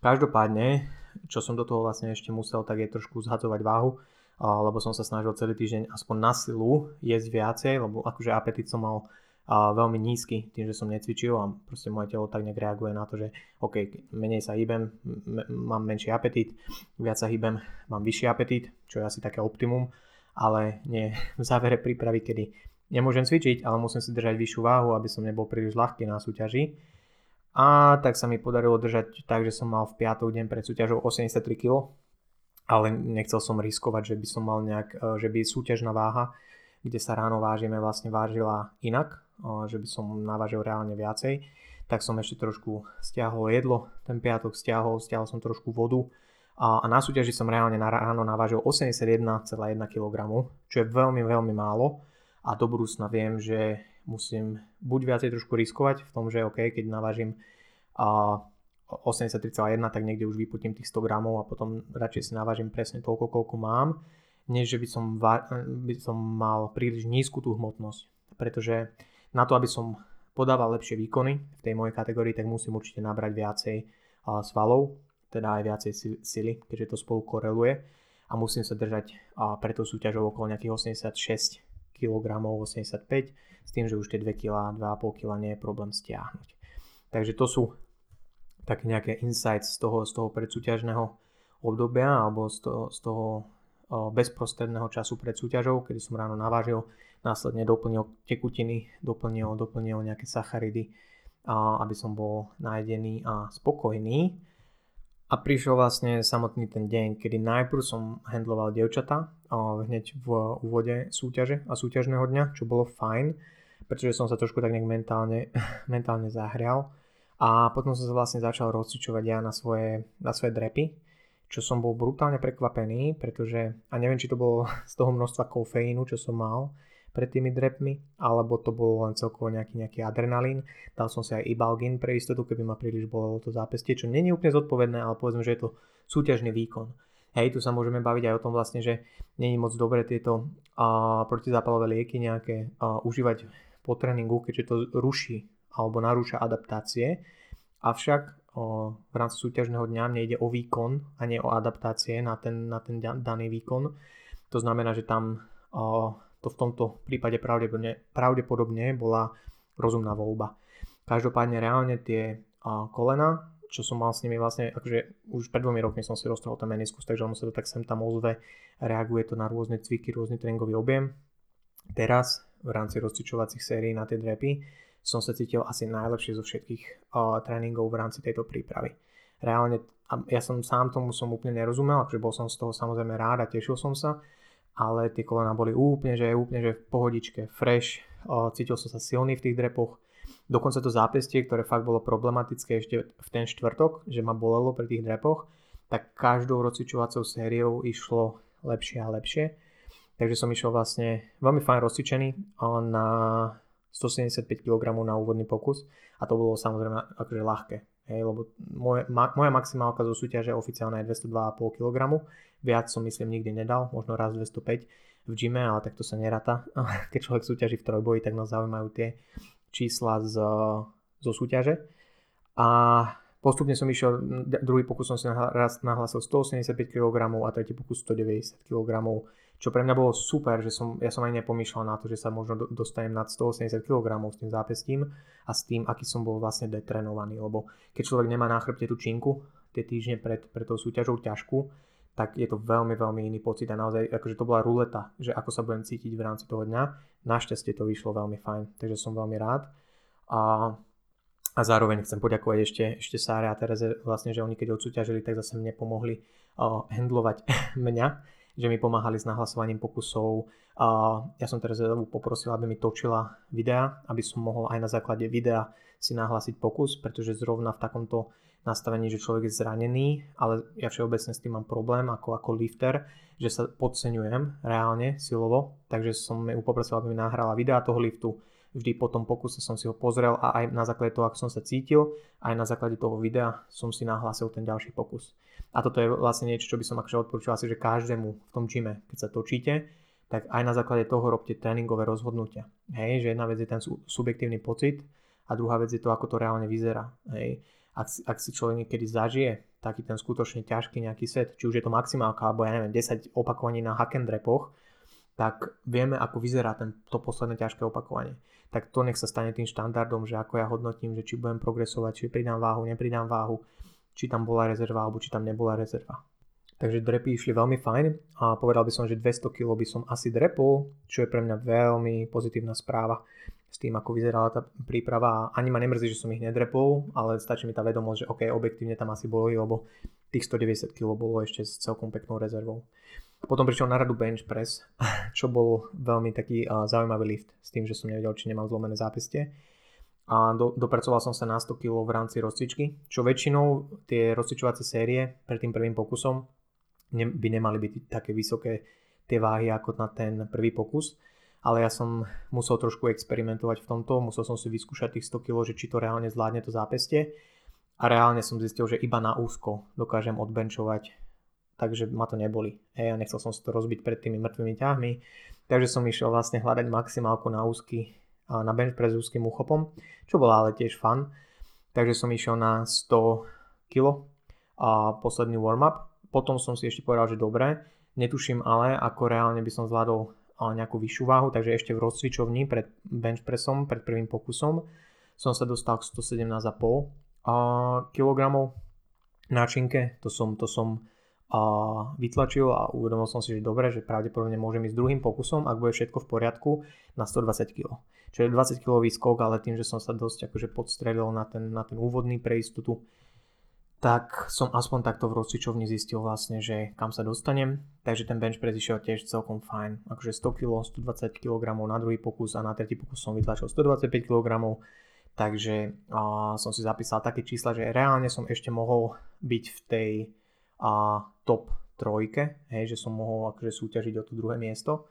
Každopádne, čo som do toho vlastne ešte musel, tak je trošku zhadzovať váhu, lebo som sa snažil celý týždeň aspoň na silu jesť viacej, lebo akože apetit som mal a veľmi nízky tým, že som necvičil a proste moje telo tak nejak reaguje na to, že OK, menej sa hýbem, m- mám menší apetít, viac sa hýbem, mám vyšší apetít, čo je asi také optimum, ale nie <laughs> v závere prípravy, kedy nemôžem cvičiť, ale musím si držať vyššiu váhu, aby som nebol príliš ľahký na súťaži. A tak sa mi podarilo držať tak, že som mal v piatok deň pred súťažou 83 kg, ale nechcel som riskovať, že by som mal nejak, e, že by súťažná váha, kde sa ráno vážime, vlastne vážila inak, že by som navážil reálne viacej, tak som ešte trošku stiahol jedlo, ten piatok stiahol, stiahol som trošku vodu a na súťaži som reálne na ráno navážil 81,1 kg, čo je veľmi, veľmi málo. A do budúcna viem, že musím buď viacej trošku riskovať v tom, že OK, keď navážim a 83,1, tak niekde už vyputím tých 100 gramov a potom radšej si navážim presne toľko, koľko mám, než že by som, by som mal príliš nízku tú hmotnosť. Pretože na to, aby som podával lepšie výkony v tej mojej kategórii, tak musím určite nabrať viacej svalov, teda aj viacej sily, keďže to spolu koreluje a musím sa držať pre tou súťažou okolo nejakých 86 kg, 85 s tým, že už tie 2 kg, 2,5 kg nie je problém stiahnuť. Takže to sú také nejaké insights z toho, z toho predsúťažného obdobia alebo z toho, z toho bezprostredného času pred súťažou, kedy som ráno navážil následne doplnil tekutiny, doplnil, doplnil nejaké sacharidy, aby som bol najedený a spokojný. A prišiel vlastne samotný ten deň, kedy najprv som handloval dievčata hneď v úvode súťaže a súťažného dňa, čo bolo fajn, pretože som sa trošku tak nejak mentálne, <laughs> mentálne zahrial. A potom som sa vlastne začal rozcvičovať ja na svoje, na svoje drepy, čo som bol brutálne prekvapený, pretože, a neviem, či to bolo <laughs> z toho množstva kofeínu, čo som mal, pred tými drepmi, alebo to bolo len celkovo nejaký, nejaký adrenalín. Dal som si aj ibalgin pre istotu, keby ma príliš bolelo to zápestie, čo není úplne zodpovedné, ale povedzme, že je to súťažný výkon. Hej, tu sa môžeme baviť aj o tom vlastne, že není moc dobre tieto a, protizápalové lieky nejaké a, užívať po tréningu, keďže to ruší alebo narúša adaptácie. Avšak o, v rámci súťažného dňa mne ide o výkon a nie o adaptácie na ten, na ten daný výkon. To znamená, že tam o, to v tomto prípade pravdepodobne, pravdepodobne bola rozumná voľba. Každopádne reálne tie kolena, čo som mal s nimi vlastne, akože už pred dvomi rokmi som si roztrhol ten meniskus, takže ono sa to tak sem tam ozve, reaguje to na rôzne cviky, rôzny tréningový objem. Teraz v rámci rozcvičovacích sérií na tie drepy som sa cítil asi najlepšie zo všetkých uh, tréningov v rámci tejto prípravy. Reálne, ja som sám tomu som úplne nerozumel, akože bol som z toho samozrejme rád a tešil som sa, ale tie kolena boli úplne, že úplne, že v pohodičke, fresh, cítil som sa silný v tých drepoch, dokonca to zápestie, ktoré fakt bolo problematické ešte v ten štvrtok, že ma bolelo pri tých drepoch, tak každou rozcvičovacou sériou išlo lepšie a lepšie. Takže som išiel vlastne veľmi fajn rozcvičený na 175 kg na úvodný pokus a to bolo samozrejme akože ľahké. Hej, lebo moje, ma, moja maximálka zo súťaže oficiálna je 202,5 kg. Viac som myslím nikdy nedal, možno raz 205 v gyme, ale tak to sa neráta. <laughs> Keď človek súťaží v trojboji, tak nás zaujímajú tie čísla z, zo súťaže. A postupne som išiel, druhý pokus som si raz nahlásil 185 kg a tretí pokus 190 kg čo pre mňa bolo super, že som, ja som aj nepomýšľal na to, že sa možno dostanem nad 180 kg s tým zápestím a s tým, aký som bol vlastne detrenovaný, lebo keď človek nemá na chrbte tú činku tie týždne pred, pred tou súťažou ťažkú, tak je to veľmi, veľmi iný pocit a naozaj akože to bola ruleta, že ako sa budem cítiť v rámci toho dňa. Našťastie to vyšlo veľmi fajn, takže som veľmi rád. A, a zároveň chcem poďakovať ešte, ešte Sáre a Tereze, vlastne, že oni keď odsúťažili, tak zase mne pomohli uh, handlovať <laughs> mňa, že mi pomáhali s nahlasovaním pokusov. A ja som teraz poprosil, aby mi točila videa, aby som mohol aj na základe videa si nahlasiť pokus, pretože zrovna v takomto nastavení, že človek je zranený, ale ja všeobecne s tým mám problém ako, ako lifter, že sa podceňujem reálne silovo, takže som ju poprosil, aby mi nahrala videa toho liftu, vždy po tom pokuse som si ho pozrel a aj na základe toho, ako som sa cítil, aj na základe toho videa som si nahlásil ten ďalší pokus. A toto je vlastne niečo, čo by som akože odporúčal asi, že každému v tom gyme, keď sa točíte, tak aj na základe toho robte tréningové rozhodnutia. Hej, že jedna vec je ten subjektívny pocit a druhá vec je to, ako to reálne vyzerá. Hej. Ak, ak si človek niekedy zažije taký ten skutočne ťažký nejaký set, či už je to maximálka, alebo ja neviem, 10 opakovaní na hack and repoch, tak vieme, ako vyzerá ten, to posledné ťažké opakovanie. Tak to nech sa stane tým štandardom, že ako ja hodnotím, že či budem progresovať, či pridám váhu, nepridám váhu, či tam bola rezerva, alebo či tam nebola rezerva. Takže drepy išli veľmi fajn a povedal by som, že 200 kg by som asi drepol, čo je pre mňa veľmi pozitívna správa s tým, ako vyzerala tá príprava. Ani ma nemrzí, že som ich nedrepol, ale stačí mi tá vedomosť, že OK, objektívne tam asi boli, lebo tých 190 kg bolo ešte s celkom peknou rezervou. Potom prišiel na radu bench press, <laughs> čo bol veľmi taký uh, zaujímavý lift s tým, že som nevedel, či nemám zlomené zápestie. A do, dopracoval som sa na 100 kg v rámci rozcvičky, čo väčšinou tie rozcvičovacie série pred tým prvým pokusom ne, by nemali byť také vysoké tie váhy ako na ten prvý pokus. Ale ja som musel trošku experimentovať v tomto, musel som si vyskúšať tých 100 kg, že či to reálne zvládne to zápestie. A reálne som zistil, že iba na úzko dokážem odbenčovať, takže ma to neboli. Hej, a nechcel som si to rozbiť pred tými mŕtvými ťahmi, takže som išiel vlastne hľadať maximálku na úzky, na bench press úzkým uchopom, čo bola ale tiež fun. Takže som išiel na 100 kg a posledný warm-up potom som si ešte povedal, že dobre, netuším ale, ako reálne by som zvládol nejakú vyššiu váhu, takže ešte v rozcvičovni pred bench pressom, pred prvým pokusom som sa dostal k 117,5 kg na činke, to som, to som a vytlačil a uvedomil som si, že dobre, že pravdepodobne môžem ísť druhým pokusom, ak bude všetko v poriadku, na 120 kg. Čo je 20 kg skok, ale tým, že som sa dosť akože podstrelil na ten, na ten úvodný pre istotu, tak som aspoň takto v rozcvičovni zistil vlastne, že kam sa dostanem. Takže ten bench press išiel tiež celkom fajn. Akože 100 kg, 120 kg na druhý pokus a na tretí pokus som vytlačil 125 kg. Takže uh, som si zapísal také čísla, že reálne som ešte mohol byť v tej uh, top trojke, hej, že som mohol akože súťažiť o to druhé miesto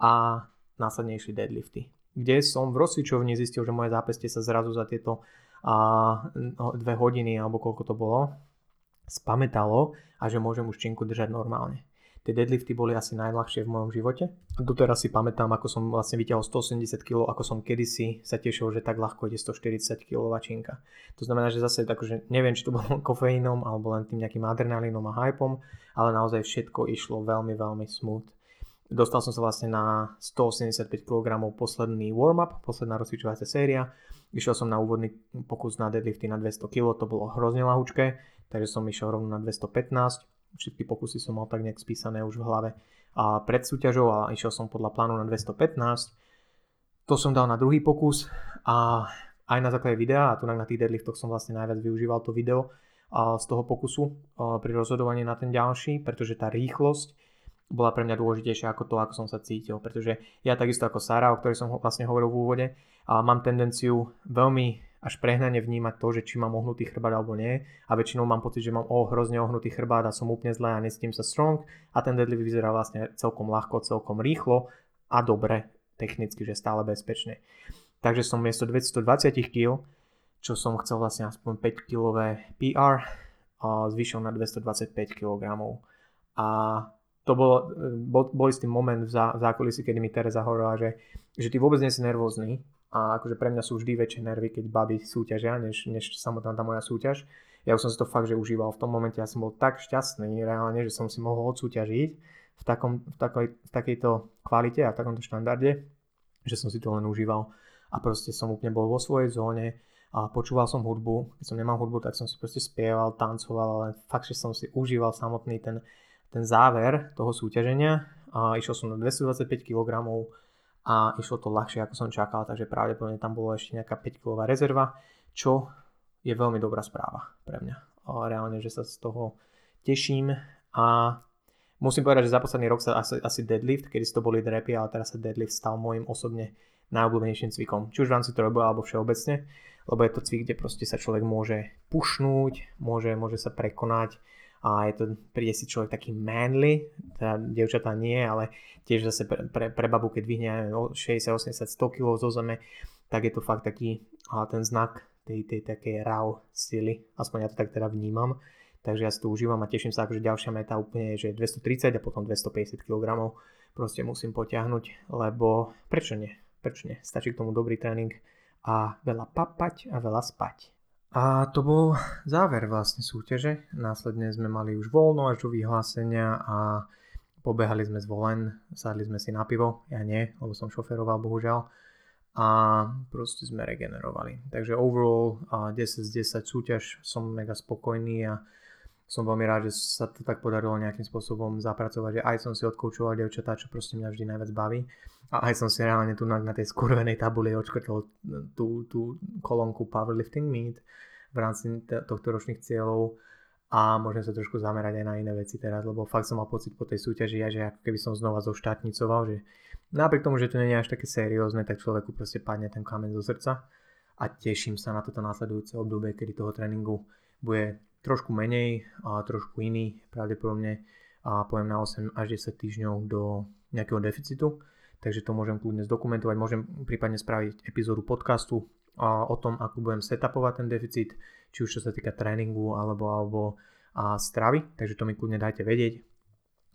a následne išli deadlifty. Kde som v rozcvičovni zistil, že moje zápestie sa zrazu za tieto a no, dve hodiny alebo koľko to bolo, spametalo a že môžem už činku držať normálne. Tie deadlifty boli asi najľahšie v mojom živote. Doteraz si pamätám, ako som vlastne vyťahol 180 kg, ako som kedysi sa tešil, že tak ľahko ide 140 kg činka. To znamená, že zase akože neviem, či to bolo <laughs> kofeínom alebo len tým nejakým adrenalínom a hypom, ale naozaj všetko išlo veľmi, veľmi smooth. Dostal som sa vlastne na 185 kg posledný warm-up, posledná rozcvičovacia séria Išiel som na úvodný pokus na deadlifty na 200 kg, to bolo hrozne lahúčké, takže som išiel rovno na 215. Všetky pokusy som mal tak nejak spísané už v hlave a pred súťažou a išiel som podľa plánu na 215. To som dal na druhý pokus a aj na základe videa a tu na tých deadliftoch som vlastne najviac využíval to video z toho pokusu pri rozhodovaní na ten ďalší, pretože tá rýchlosť bola pre mňa dôležitejšia ako to, ako som sa cítil, pretože ja takisto ako Sara, o ktorej som vlastne hovoril v úvode, mám tendenciu veľmi až prehnane vnímať to, že či mám ohnutý chrbát alebo nie a väčšinou mám pocit, že mám o hrozne ohnutý chrbát a som úplne zle a necítim sa strong a ten deadlift vyzerá vlastne celkom ľahko, celkom rýchlo a dobre, technicky, že stále bezpečne. Takže som miesto 220 kg, čo som chcel vlastne aspoň 5 kg PR, zvyšil na 225 kg. A to bolo, bol, bol istý moment v, zá, v zákulisí, kedy mi Teresa hovorila, že, že ty vôbec nie si nervózny, a akože pre mňa sú vždy väčšie nervy, keď baby súťažia, než, než samotná tá moja súťaž. Ja už som si to fakt, že užíval. V tom momente ja som bol tak šťastný reálne, že som si mohol odsúťažiť v, takom, v, takoj, v takejto kvalite a v takomto štandarde, že som si to len užíval. A proste som úplne bol vo svojej zóne a počúval som hudbu. Keď som nemal hudbu, tak som si proste spieval, tancoval, ale fakt, že som si užíval samotný ten, ten záver toho súťaženia. A išiel som na 225 kg a išlo to ľahšie ako som čakal, takže pravdepodobne tam bolo ešte nejaká 5 kg rezerva, čo je veľmi dobrá správa pre mňa. Reálne, že sa z toho teším a musím povedať, že za posledný rok sa asi, asi deadlift, kedy to boli drepy, ale teraz sa deadlift stal môjim osobne najobľúbenejším cvikom. Či už v rámci trojboja alebo všeobecne, lebo je to cvik, kde proste sa človek môže pušnúť, môže, môže sa prekonať, a je to, príde si človek taký manly, teda devčatá nie, ale tiež zase pre, pre, pre babu, keď vyhne 60, 80, 100 kg zo zeme, tak je to fakt taký a ten znak tej, tej takej raw sily, aspoň ja to tak teda vnímam, takže ja si to užívam a teším sa, že ďalšia meta úplne je, že 230 a potom 250 kg, proste musím potiahnuť, lebo prečo nie? Prečo nie? Stačí k tomu dobrý tréning a veľa papať a veľa spať. A to bol záver vlastne súťaže. Následne sme mali už voľno až do vyhlásenia a pobehali sme z volen, sadli sme si na pivo, ja nie, lebo som šoferoval bohužiaľ a proste sme regenerovali. Takže overall 10 z 10 súťaž som mega spokojný a som veľmi rád, že sa to tak podarilo nejakým spôsobom zapracovať, že aj som si odkoučoval devčatá, čo proste mňa vždy najviac baví. A aj som si reálne tu na, na tej skurvenej tabuli odškrtol tú, tú kolónku Powerlifting Meet v rámci tohto ročných cieľov a môžem sa trošku zamerať aj na iné veci teraz, lebo fakt som mal pocit po tej súťaži, že ako keby som znova zoštátnicoval, že napriek tomu, že to nie je až také seriózne, tak človeku proste padne ten kameň zo srdca a teším sa na toto následujúce obdobie, kedy toho tréningu bude trošku menej a trošku iný, pravdepodobne a poviem na 8 až 10 týždňov do nejakého deficitu, takže to môžem kľudne zdokumentovať, môžem prípadne spraviť epizódu podcastu a o tom, ako budem setupovať ten deficit, či už čo sa týka tréningu alebo, alebo a stravy, takže to mi kľudne dajte vedieť,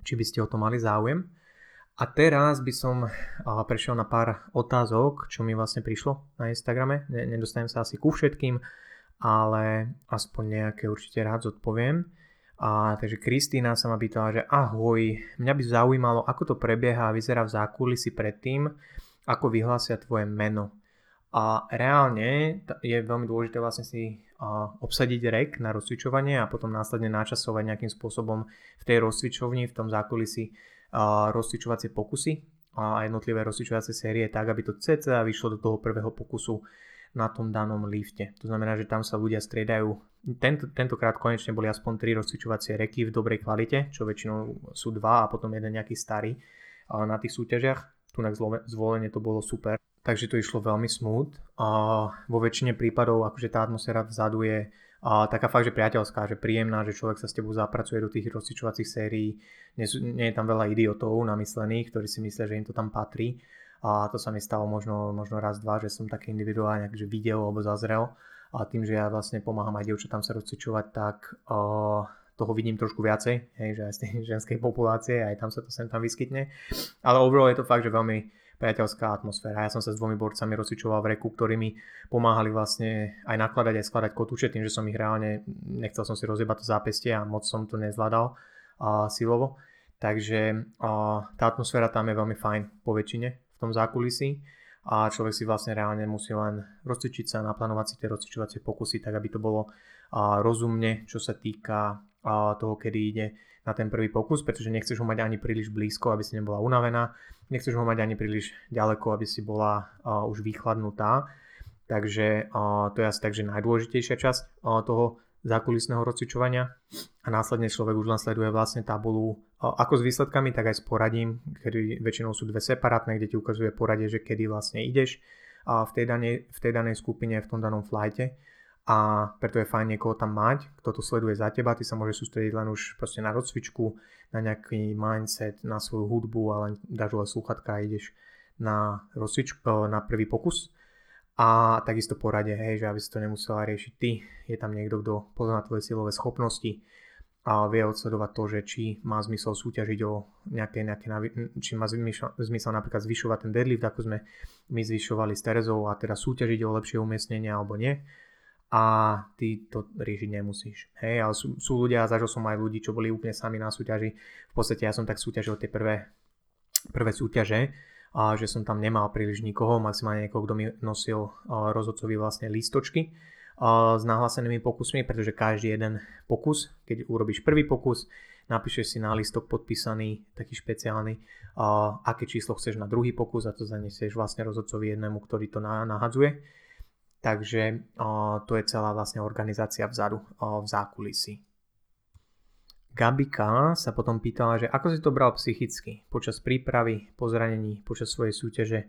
či by ste o to mali záujem. A teraz by som prešiel na pár otázok, čo mi vlastne prišlo na Instagrame. Nedostanem sa asi ku všetkým, ale aspoň nejaké určite rád zodpoviem. A, takže Kristýna sa ma pýtala, že ahoj, mňa by zaujímalo, ako to prebieha a vyzerá v zákulisi predtým, ako vyhlásia tvoje meno. A reálne je veľmi dôležité vlastne si obsadiť rek na rozcvičovanie a potom následne načasovať nejakým spôsobom v tej rozcvičovni, v tom zákulisi a, rozcvičovacie pokusy a jednotlivé rozcvičovacie série tak, aby to cca vyšlo do toho prvého pokusu na tom danom lifte. To znamená, že tam sa ľudia striedajú. Tento, tentokrát konečne boli aspoň 3 rozcvičovacie reky v dobrej kvalite, čo väčšinou sú dva a potom jeden nejaký starý na tých súťažiach. Tu na zvolenie to bolo super. Takže to išlo veľmi smooth. A vo väčšine prípadov akože tá atmosféra vzadu je a taká fakt, že priateľská, že príjemná, že človek sa s tebou zapracuje do tých rozcvičovacích sérií. Nie, nie je tam veľa idiotov namyslených, ktorí si myslia, že im to tam patrí a to sa mi stalo možno, možno raz, dva, že som také individuálne akože videl alebo zazrel a tým, že ja vlastne pomáham aj dievčatám sa rozcvičovať, tak uh, toho vidím trošku viacej, hej, že aj z tej <laughs> ženskej populácie, aj tam sa to sem tam vyskytne. Ale overall je to fakt, že veľmi priateľská atmosféra. Ja som sa s dvomi borcami rozcvičoval v reku, ktorí mi pomáhali vlastne aj nakladať, aj skladať kotúče, tým, že som ich reálne, nechcel som si rozjebať to zápestie a moc som to nezvládal uh, silovo. Takže uh, tá atmosféra tam je veľmi fajn po väčšine v tom zákulisí a človek si vlastne reálne musí len rozcvičiť sa, naplánovať si tie rozcvičovacie pokusy, tak aby to bolo rozumne, čo sa týka toho, kedy ide na ten prvý pokus, pretože nechceš ho mať ani príliš blízko, aby si nebola unavená, nechceš ho mať ani príliš ďaleko, aby si bola už vychladnutá. Takže to je asi takže najdôležitejšia časť toho zákulisného rozcvičovania. A následne človek už len sleduje vlastne tabulu ako s výsledkami, tak aj s poradím, kedy väčšinou sú dve separátne, kde ti ukazuje poradie, že kedy vlastne ideš v tej danej, v tej danej skupine, v tom danom flighte. A preto je fajn niekoho tam mať, kto to sleduje za teba, ty sa môžeš sústrediť len už proste na rozcvičku, na nejaký mindset, na svoju hudbu a len dáš dole sluchatka a ideš na, rozcvičku, na prvý pokus a takisto porade, hej, že aby si to nemusela riešiť ty, je tam niekto, kto pozná tvoje silové schopnosti, a vie odsledovať to, že či má zmysel súťažiť o nejaké, nejaké či má zmysel, napríklad zvyšovať ten deadlift, ako sme my zvyšovali s Terezou a teda súťažiť o lepšie umiestnenie alebo nie. A ty to riešiť nemusíš. Hej, ale sú, sú ľudia, zažil som aj ľudí, čo boli úplne sami na súťaži. V podstate ja som tak súťažil tie prvé, prvé súťaže, a že som tam nemal príliš nikoho, maximálne niekoho, kto mi nosil rozhodcovi vlastne lístočky s nahlásenými pokusmi, pretože každý jeden pokus, keď urobíš prvý pokus, napíšeš si na listok podpísaný, taký špeciálny, aké číslo chceš na druhý pokus a to zanesieš vlastne rozhodcovi jednému, ktorý to nahadzuje. Takže to je celá vlastne organizácia vzadu v zákulisí. Gabika sa potom pýtala, že ako si to bral psychicky počas prípravy, po zranení, počas svojej súťaže,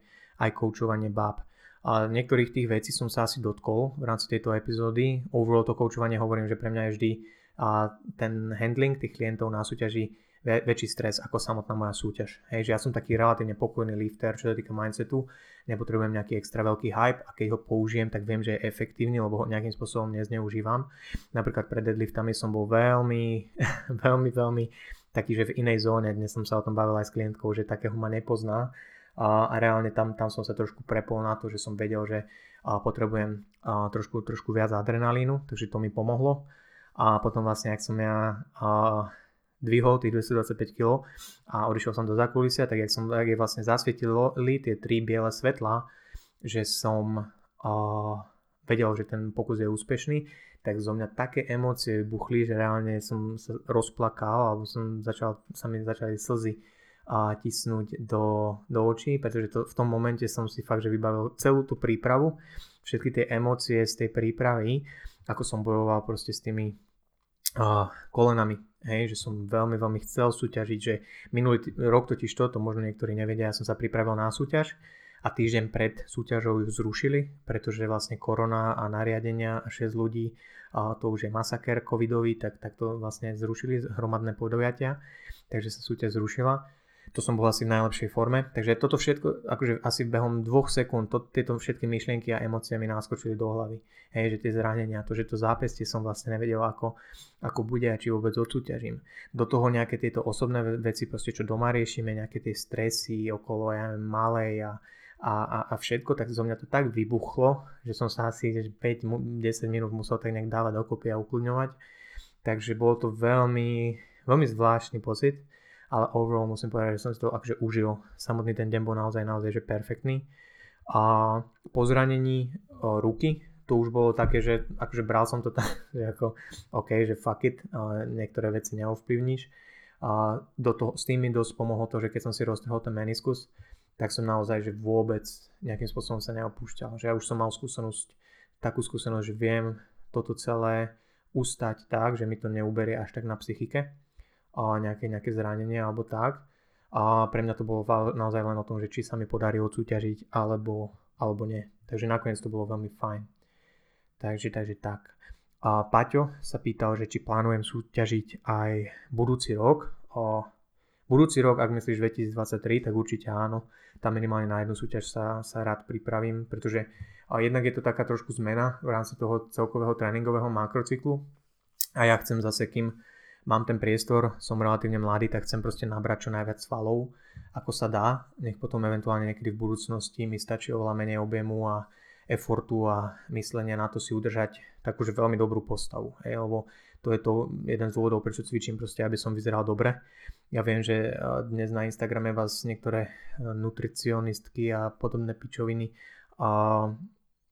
aj koučovanie báb. A niektorých tých vecí som sa asi dotkol v rámci tejto epizódy. Overall to koučovanie hovorím, že pre mňa je vždy a ten handling tých klientov na súťaži väčší stres ako samotná moja súťaž. Hej, že ja som taký relatívne pokojný lifter, čo sa týka mindsetu, nepotrebujem nejaký extra veľký hype a keď ho použijem, tak viem, že je efektívny, lebo ho nejakým spôsobom nezneužívam. Napríklad pred deadliftami som bol veľmi, <laughs> veľmi, veľmi taký, že v inej zóne, dnes som sa o tom bavil aj s klientkou, že takého ma nepozná a, a reálne tam, tam som sa trošku prepol na to, že som vedel, že a potrebujem a, trošku, trošku viac adrenalínu, takže to mi pomohlo a potom vlastne, ak som ja a, dvihol tých 225 kg a odišiel som do zákulisia, tak jak, som, jak je vlastne zasvietili tie tri biele svetla, že som a, vedel, že ten pokus je úspešný, tak zo mňa také emócie buchli, že reálne som sa rozplakal alebo som začal, sa mi začali slzy a tisnúť do, do očí, pretože to, v tom momente som si fakt, že vybavil celú tú prípravu, všetky tie emócie z tej prípravy, ako som bojoval proste s tými uh, kolenami, hej, že som veľmi, veľmi chcel súťažiť, že minulý t- rok totiž to, možno niektorí nevedia, ja som sa pripravil na súťaž a týždeň pred súťažou ju zrušili, pretože vlastne korona a nariadenia a 6 ľudí, a to už je masaker covidový, tak, tak to vlastne zrušili hromadné podujatia, takže sa súťaž zrušila to som bol asi v najlepšej forme. Takže toto všetko, akože asi behom dvoch sekúnd, to, tieto všetky myšlienky a emócie mi naskočili do hlavy. Hej, že tie zranenia, to, že to zápestie som vlastne nevedel, ako, ako bude a či vôbec odsúťažím. Do toho nejaké tieto osobné veci, proste čo doma riešime, nejaké tie stresy okolo, ja neviem, malej a, a, a, a všetko, tak zo mňa to tak vybuchlo, že som sa asi 5-10 minút musel tak nejak dávať dokopy a ukludňovať. Takže bolo to veľmi, veľmi zvláštny pocit ale overall musím povedať, že som si to akože užil. Samotný ten deň bol naozaj, naozaj že perfektný. A po zranení o, ruky, to už bolo také, že akože bral som to <laughs> tak, že ako OK, že fuck it, ale niektoré veci neovplyvníš. A do toho, s tým mi dosť pomohlo to, že keď som si roztrhol ten meniskus, tak som naozaj, že vôbec nejakým spôsobom sa neopúšťal. Že ja už som mal skúsenosť, takú skúsenosť, že viem toto celé ustať tak, že mi to neuberie až tak na psychike nejaké, nejaké zranenie alebo tak. A pre mňa to bolo naozaj len o tom, že či sa mi podarí odsúťažiť alebo, alebo nie. Takže nakoniec to bolo veľmi fajn. Takže, takže tak. A Paťo sa pýtal, že či plánujem súťažiť aj budúci rok. O, budúci rok, ak myslíš 2023, tak určite áno. Tam minimálne na jednu súťaž sa, sa rád pripravím, pretože a jednak je to taká trošku zmena v rámci toho celkového tréningového makrocyklu. A ja chcem zase, kým mám ten priestor, som relatívne mladý, tak chcem proste nabrať čo najviac svalov, ako sa dá. Nech potom eventuálne niekedy v budúcnosti mi stačí oveľa menej objemu a efortu a myslenia na to si udržať takúže veľmi dobrú postavu. Hej, lebo to je to jeden z dôvodov, prečo cvičím proste, aby som vyzeral dobre. Ja viem, že dnes na Instagrame vás niektoré nutricionistky a podobné pičoviny a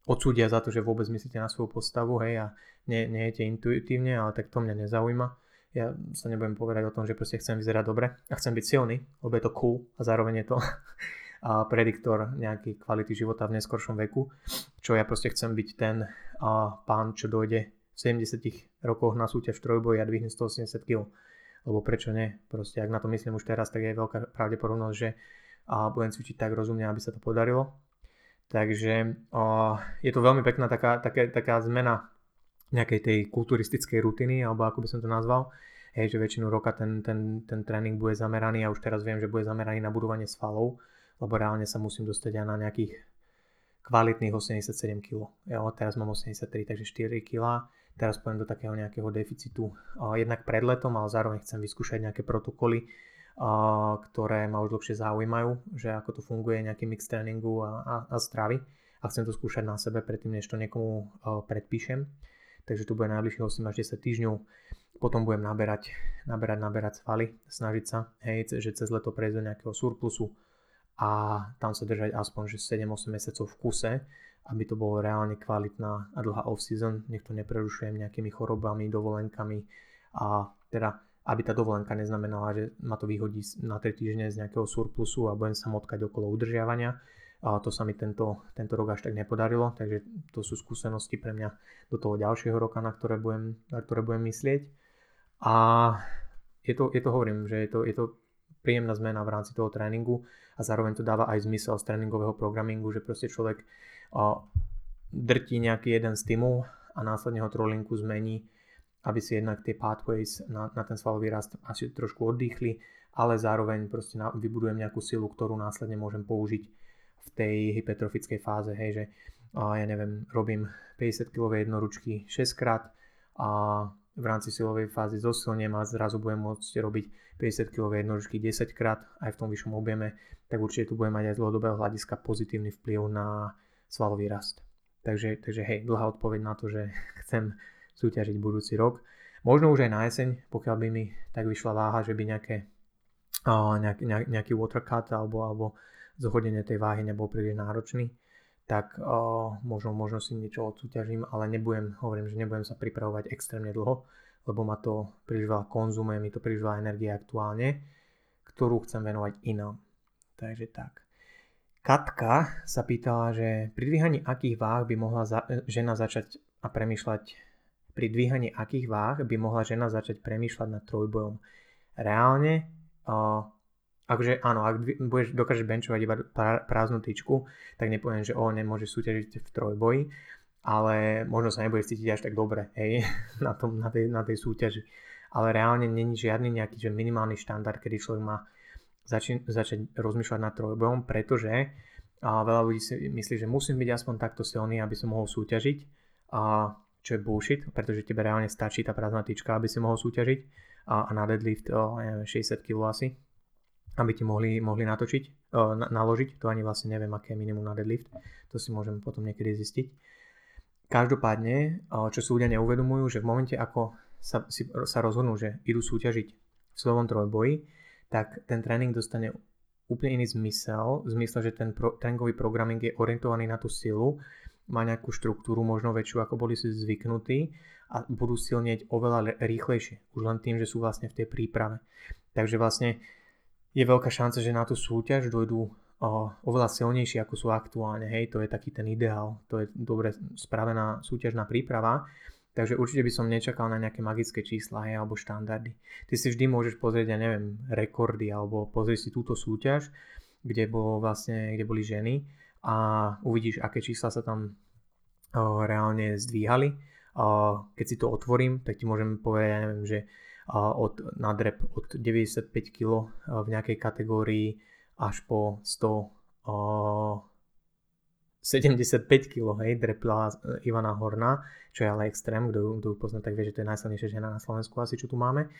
odsúdia za to, že vôbec myslíte na svoju postavu, hej, a nie, nie jete intuitívne, ale tak to mňa nezaujíma ja sa nebudem povedať o tom, že proste chcem vyzerať dobre a chcem byť silný, lebo je to cool a zároveň je to <laughs> a prediktor nejaký kvality života v neskoršom veku, čo ja proste chcem byť ten a pán, čo dojde v 70 rokoch na súťaž trojboj a dvihne 180 kg. Lebo prečo nie? Proste ak na to myslím už teraz, tak je veľká pravdepodobnosť, že a budem cvičiť tak rozumne, aby sa to podarilo. Takže a, je to veľmi pekná taká, taká, taká zmena nejakej tej kulturistickej rutiny, alebo ako by som to nazval. Hej, že väčšinu roka ten, ten, ten tréning bude zameraný a už teraz viem, že bude zameraný na budovanie svalov, lebo reálne sa musím dostať aj na nejakých kvalitných 87 kg. Jo, teraz mám 83, takže 4 kg. Teraz pôjdem do takého nejakého deficitu. Jednak pred letom, ale zároveň chcem vyskúšať nejaké protokoly, ktoré ma už dlhšie zaujímajú, že ako to funguje, nejaký mix tréningu a, a, a stravy. A chcem to skúšať na sebe predtým, než to niekomu predpíšem takže to bude najbližších 8 až 10 týždňov. Potom budem naberať, naberať, naberať svaly, snažiť sa, hej, že cez leto prejsť do nejakého surplusu a tam sa držať aspoň že 7-8 mesiacov v kuse, aby to bolo reálne kvalitná a dlhá off-season, nech to neprerušujem nejakými chorobami, dovolenkami a teda aby tá dovolenka neznamenala, že ma to vyhodí na 3 týždne z nejakého surplusu a budem sa motkať okolo udržiavania, a to sa mi tento, tento rok až tak nepodarilo, takže to sú skúsenosti pre mňa do toho ďalšieho roka, na ktoré budem, na ktoré budem myslieť. A je to, je to hovorím, že je to, je to príjemná zmena v rámci toho tréningu a zároveň to dáva aj zmysel z tréningového programingu, že proste človek a, drtí nejaký jeden stimul a následne ho trolinku zmení, aby si jednak tie pathways na, na ten svalový rast asi trošku oddychli, ale zároveň proste na, vybudujem nejakú silu, ktorú následne môžem použiť v tej hypertrofickej fáze, hej, že a ja neviem, robím 50 kg jednoručky 6 krát a v rámci silovej fázy zosilnem a zrazu budem môcť robiť 50 kg jednožky 10 krát aj v tom vyššom objeme, tak určite tu bude mať aj z dlhodobého hľadiska pozitívny vplyv na svalový rast. Takže, takže hej, dlhá odpoveď na to, že <laughs> chcem súťažiť budúci rok. Možno už aj na jeseň, pokiaľ by mi tak vyšla váha, že by nejaké, uh, nejaký, nejaký watercut alebo, alebo zhodenie tej váhy nebol príliš náročný, tak uh, možno, možno si niečo odsúťažím, ale nebudem, hovorím, že nebudem sa pripravovať extrémne dlho, lebo ma to príliš veľa konzumuje, mi to príliš veľa energie aktuálne, ktorú chcem venovať inám. Takže tak. Katka sa pýtala, že pri dvíhaní akých váh by mohla za, žena začať a premýšľať pri dvíhaní akých váh by mohla žena začať premýšľať nad trojbojom. Reálne, uh, akože áno, ak budeš, dokážeš benchovať iba prázdnu tyčku, tak nepoviem, že o, nemôže súťažiť v trojboji, ale možno sa nebudeš cítiť až tak dobre, hej, <laughs> na, tom, na, tej, na tej súťaži. Ale reálne není žiadny nejaký že minimálny štandard, kedy človek má zači- začať rozmýšľať nad trojbojom, pretože a veľa ľudí si myslí, že musím byť aspoň takto silný, aby som mohol súťažiť. A čo je bullshit, pretože tebe reálne stačí tá prázdna tyčka, aby si mohol súťažiť a, a na deadlift o, neviem, 60 kg asi, aby ti mohli, mohli natočiť, o, na, naložiť, to ani vlastne neviem, aké je minimum na deadlift, to si môžem potom niekedy zistiť. Každopádne, o, čo si ľudia neuvedomujú, že v momente, ako sa, si, sa rozhodnú, že idú súťažiť v slovom trojboji, tak ten tréning dostane úplne iný zmysel, v zmysle, že ten pro, tréningový programming je orientovaný na tú silu má nejakú štruktúru možno väčšiu, ako boli si zvyknutí a budú silnieť oveľa rýchlejšie, už len tým, že sú vlastne v tej príprave. Takže vlastne je veľká šanca, že na tú súťaž dojdú o, oveľa silnejšie, ako sú aktuálne. Hej, to je taký ten ideál, to je dobre spravená súťažná príprava. Takže určite by som nečakal na nejaké magické čísla hej, alebo štandardy. Ty si vždy môžeš pozrieť, ja neviem, rekordy alebo pozrieť si túto súťaž, kde, bolo vlastne, kde boli ženy a uvidíš, aké čísla sa tam reálne zdvíhali. Keď si to otvorím, tak ti môžem povedať, ja neviem, že od, na drep od 95 kg v nejakej kategórii až po 100 75 kg, hej, drepla Ivana Horná, čo je ale extrém, kto, kto ju pozná, tak vie, že to je najsilnejšia žena na Slovensku asi, čo tu máme.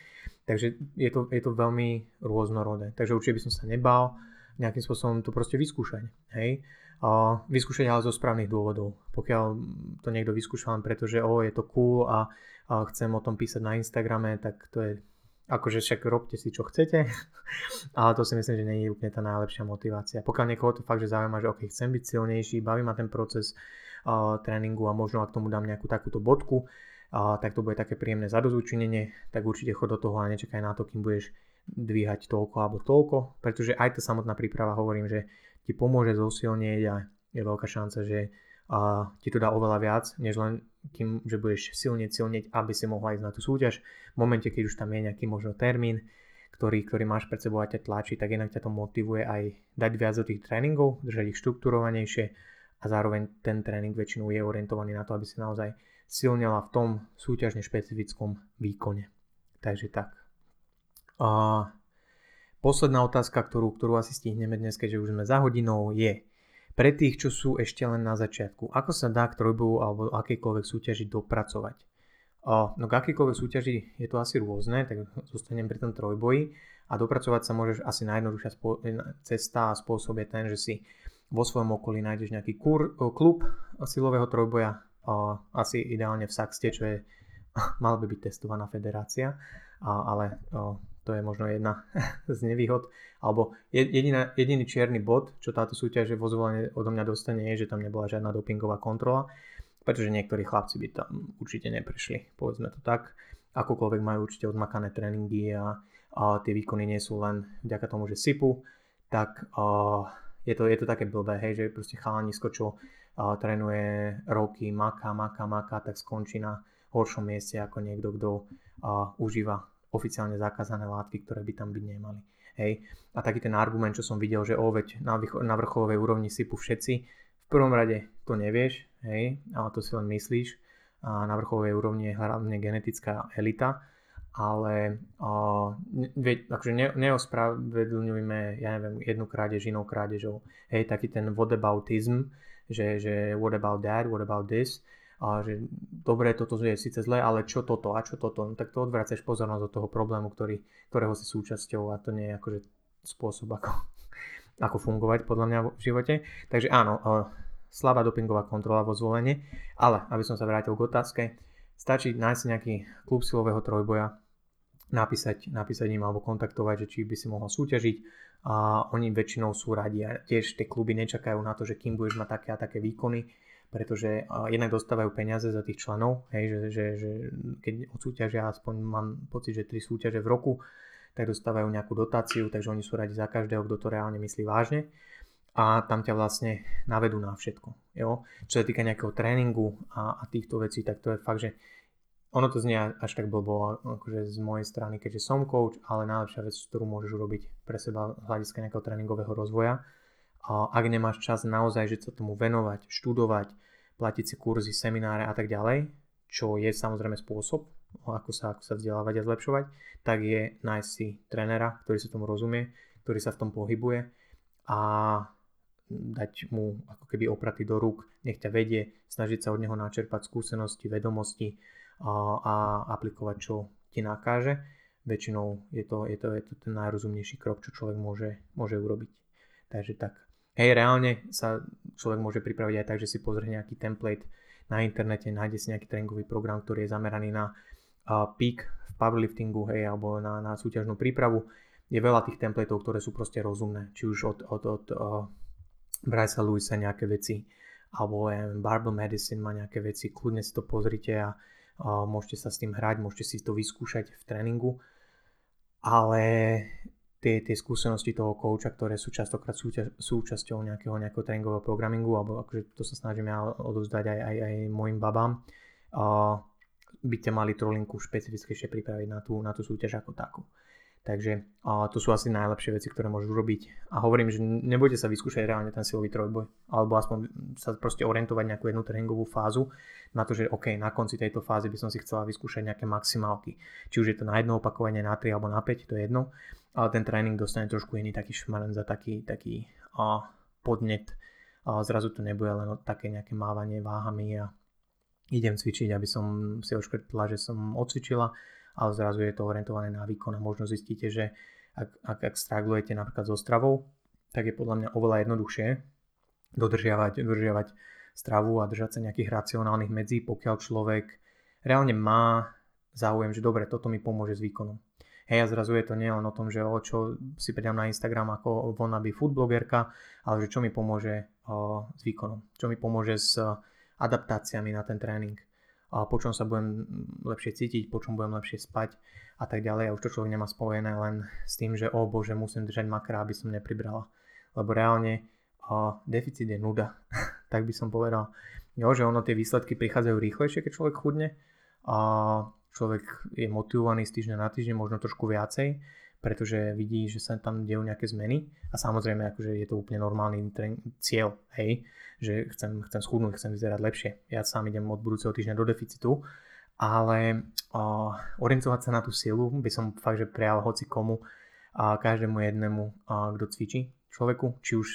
Takže je to, je to veľmi rôznorodé. Takže určite by som sa nebal nejakým spôsobom to proste vyskúšať, hej a vyskúšať ale zo správnych dôvodov. Pokiaľ to niekto vyskúša len preto, že oh, je to cool a, a chcem o tom písať na Instagrame, tak to je akože však robte si čo chcete, <laughs> ale to si myslím, že nie je úplne tá najlepšia motivácia. Pokiaľ niekoho to fakt, že zaujíma, že ok, chcem byť silnejší, baví ma ten proces uh, tréningu a možno ak tomu dám nejakú takúto bodku, uh, tak to bude také príjemné zadozúčinenie, tak určite chod do toho a nečakaj na to, kým budeš dvíhať toľko alebo toľko, pretože aj tá samotná príprava hovorím, že ti pomôže zosilnieť a je veľká šanca, že a ti to dá oveľa viac, než len kým, že budeš silne silnieť, aby si mohla ísť na tú súťaž. V momente, keď už tam je nejaký možno termín, ktorý, ktorý máš pred sebou a ťa tlačí, tak inak ťa to motivuje aj dať viac do tých tréningov, držať ich štruktúrovanejšie a zároveň ten tréning väčšinou je orientovaný na to, aby si naozaj silnila v tom súťažne špecifickom výkone. Takže tak. A Posledná otázka, ktorú, ktorú asi stihneme dnes, keďže už sme za hodinou, je pre tých, čo sú ešte len na začiatku, ako sa dá k trojboju alebo akejkoľvek súťaži dopracovať? No k akejkoľvek súťaži je to asi rôzne, tak zostanem pri tom trojboji a dopracovať sa môžeš asi najjednoduchšia spo- cesta a spôsob je ten, že si vo svojom okolí nájdeš nejaký kur, klub silového trojboja, asi ideálne v Saxte, čo je, <laughs> mala by byť testovaná federácia, ale to je možno jedna <laughs> z nevýhod. Alebo jediná, jediný čierny bod, čo táto súťaž vo zvolenie odo mňa dostane, je, že tam nebola žiadna dopingová kontrola, pretože niektorí chlapci by tam určite neprešli, povedzme to tak. Akokoľvek majú určite odmakané tréningy a, a tie výkony nie sú len vďaka tomu, že sypu, tak a, je, to, je to také blbé, hej, že proste chalanisko, čo a, trénuje roky, maká, maká, maká, tak skončí na horšom mieste ako niekto, kto a, užíva oficiálne zakázané látky, ktoré by tam byť nemali. Hej. A taký ten argument, čo som videl, že o, veď na, na vrcholovej úrovni sypu všetci, v prvom rade to nevieš, hej, ale to si len myslíš. A na vrcholovej úrovni je hlavne genetická elita, ale uh, veď, akože ne, neospravedlňujme, ja neviem, jednu krádež inou krádežou. Hej, taký ten whataboutism, že, že what about that, what about this, a že dobre, toto je síce zlé, ale čo toto a čo toto, no, tak to odvracaš pozornosť do toho problému, ktorý, ktorého si súčasťou a to nie je akože spôsob, ako, <laughs> ako fungovať podľa mňa v živote. Takže áno, slabá dopingová kontrola vo zvolenie, ale aby som sa vrátil k otázke, stačí nájsť nejaký klub silového trojboja, napísať, napísať im alebo kontaktovať, že či by si mohol súťažiť a oni väčšinou sú radi a tiež tie kluby nečakajú na to, že kým budeš mať také a také výkony, pretože jednak dostávajú peniaze za tých členov, hej, že, že, že keď odsúťažia, aspoň mám pocit, že tri súťaže v roku, tak dostávajú nejakú dotáciu, takže oni sú radi za každého, kto to reálne myslí vážne a tam ťa vlastne navedú na všetko. Jo? Čo sa týka nejakého tréningu a, a týchto vecí, tak to je fakt, že ono to znie až tak blbo akože z mojej strany, keďže som coach, ale najlepšia vec, ktorú môžeš urobiť pre seba z hľadiska nejakého tréningového rozvoja. Ak nemáš čas naozaj, že sa tomu venovať, študovať, platiť si kurzy, semináre a tak ďalej, čo je samozrejme spôsob, ako sa, ako sa vzdelávať a zlepšovať, tak je nájsť si trénera, ktorý sa tomu rozumie, ktorý sa v tom pohybuje a dať mu ako keby opraty do rúk, nech ťa vedie, snažiť sa od neho načerpať skúsenosti, vedomosti a, a aplikovať, čo ti nakáže. Väčšinou je to, je, to, je to ten najrozumnejší krok, čo človek môže, môže urobiť. Takže tak. Hej, reálne sa človek môže pripraviť aj tak, že si pozrie nejaký template na internete, nájde si nejaký tréningový program, ktorý je zameraný na uh, peak v powerliftingu, hej, alebo na, na súťažnú prípravu. Je veľa tých templateov, ktoré sú proste rozumné, či už od, od, od uh, Bryce Lewisa nejaké veci, alebo neviem, Barbell Medicine má nejaké veci, kľudne si to pozrite a, a môžete sa s tým hrať, môžete si to vyskúšať v tréningu, ale tie, tie skúsenosti toho kouča, ktoré sú častokrát súčasťou nejakého, nejakého tréningového programingu, alebo akože to sa snažím ja odovzdať aj, aj, aj mojim babám, a by ste mali trolinku špecifickejšie pripraviť na tú, na tú súťaž ako takú. Takže a to sú asi najlepšie veci, ktoré môžu urobiť. A hovorím, že nebudete sa vyskúšať reálne ten silový trojboj, alebo aspoň sa proste orientovať nejakú jednu tréningovú fázu na to, že OK, na konci tejto fázy by som si chcela vyskúšať nejaké maximálky. Či už je to na jedno opakovanie, na 3 alebo na 5, to je jedno. Ale ten tréning dostane trošku iný taký šmaren za taký, taký a, podnet. A zrazu to nebude len také nejaké mávanie váhami a idem cvičiť, aby som si oškrtla, že som odcvičila ale zrazu je to orientované na výkon a možno zistíte, že ak, ak, ak stragujete napríklad so stravou, tak je podľa mňa oveľa jednoduchšie dodržiavať, dodržiavať stravu a držať sa nejakých racionálnych medzí, pokiaľ človek reálne má záujem, že dobre, toto mi pomôže s výkonom. Hej, a zrazu je to nielen o tom, že o čo si pridám na Instagram ako wannabe foodblogerka, ale že čo mi pomôže o, s výkonom, čo mi pomôže s adaptáciami na ten tréning a po čom sa budem lepšie cítiť, po čom budem lepšie spať a tak ďalej. A už to človek nemá spojené len s tým, že o bože, musím držať makra, aby som nepribrala. Lebo reálne a deficit je nuda, <laughs> tak by som povedal. Jo, že ono tie výsledky prichádzajú rýchlejšie, keď človek chudne a človek je motivovaný z týždňa na týždeň, možno trošku viacej, pretože vidí, že sa tam dejú nejaké zmeny. A samozrejme akože je to úplne normálny cieľ, hej, že chcem, chcem schudnúť, chcem vyzerať lepšie. Ja sám idem od budúceho týždňa do deficitu, ale uh, orientovať sa na tú silu by som fakt, že prijal hoci komu a každému jednému, kto cvičí človeku, či už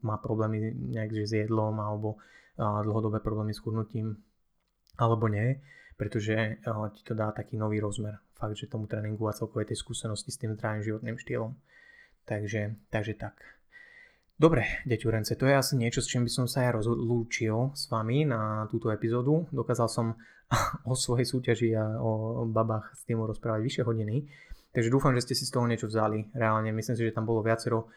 má problémy nejak s jedlom alebo uh, dlhodobé problémy s chudnutím alebo nie, pretože uh, ti to dá taký nový rozmer fakt, že tomu tréningu a celkovej tej skúsenosti s tým zdravým životným štýlom. Takže, takže tak. Dobre, deťurence, to je asi niečo, s čím by som sa ja rozlúčil s vami na túto epizódu. Dokázal som <laughs> o svojej súťaži a o babách s tým rozprávať vyššie hodiny. Takže dúfam, že ste si z toho niečo vzali. Reálne myslím si, že tam bolo viacero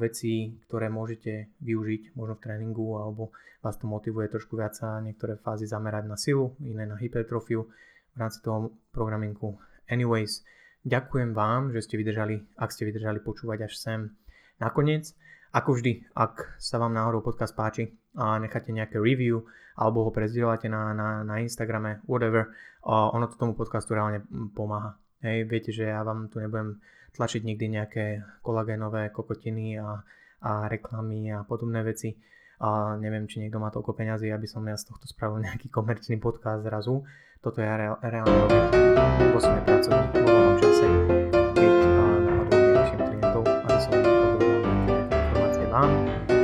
vecí, ktoré môžete využiť možno v tréningu alebo vás to motivuje trošku viac sa niektoré fázy zamerať na silu, iné na hypertrofiu v rámci toho programinku. Anyways, ďakujem vám, že ste vydržali, ak ste vydržali počúvať až sem nakoniec. Ako vždy, ak sa vám náhodou podcast páči a necháte nejaké review alebo ho prezdielate na, na, na Instagrame, whatever, ono to tomu podcastu reálne pomáha. Hej, viete, že ja vám tu nebudem tlačiť nikdy nejaké kolagénové kokotiny a, a reklamy a podobné veci. A neviem, či niekto má toľko peňazí, aby som ja z tohto spravil <laughs> nejaký komerčný podcast zrazu. Toto ja reálne robím vo svojej pracovní vo voľnom čase, keď náhodou neriešim klientov, aby som vám.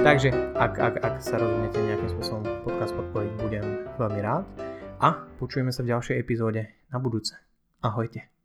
Takže ak, ak, ak sa rozhodnete nejakým spôsobom podcast podporiť, budem veľmi rád. A počujeme sa v ďalšej epizóde na budúce. Ahojte.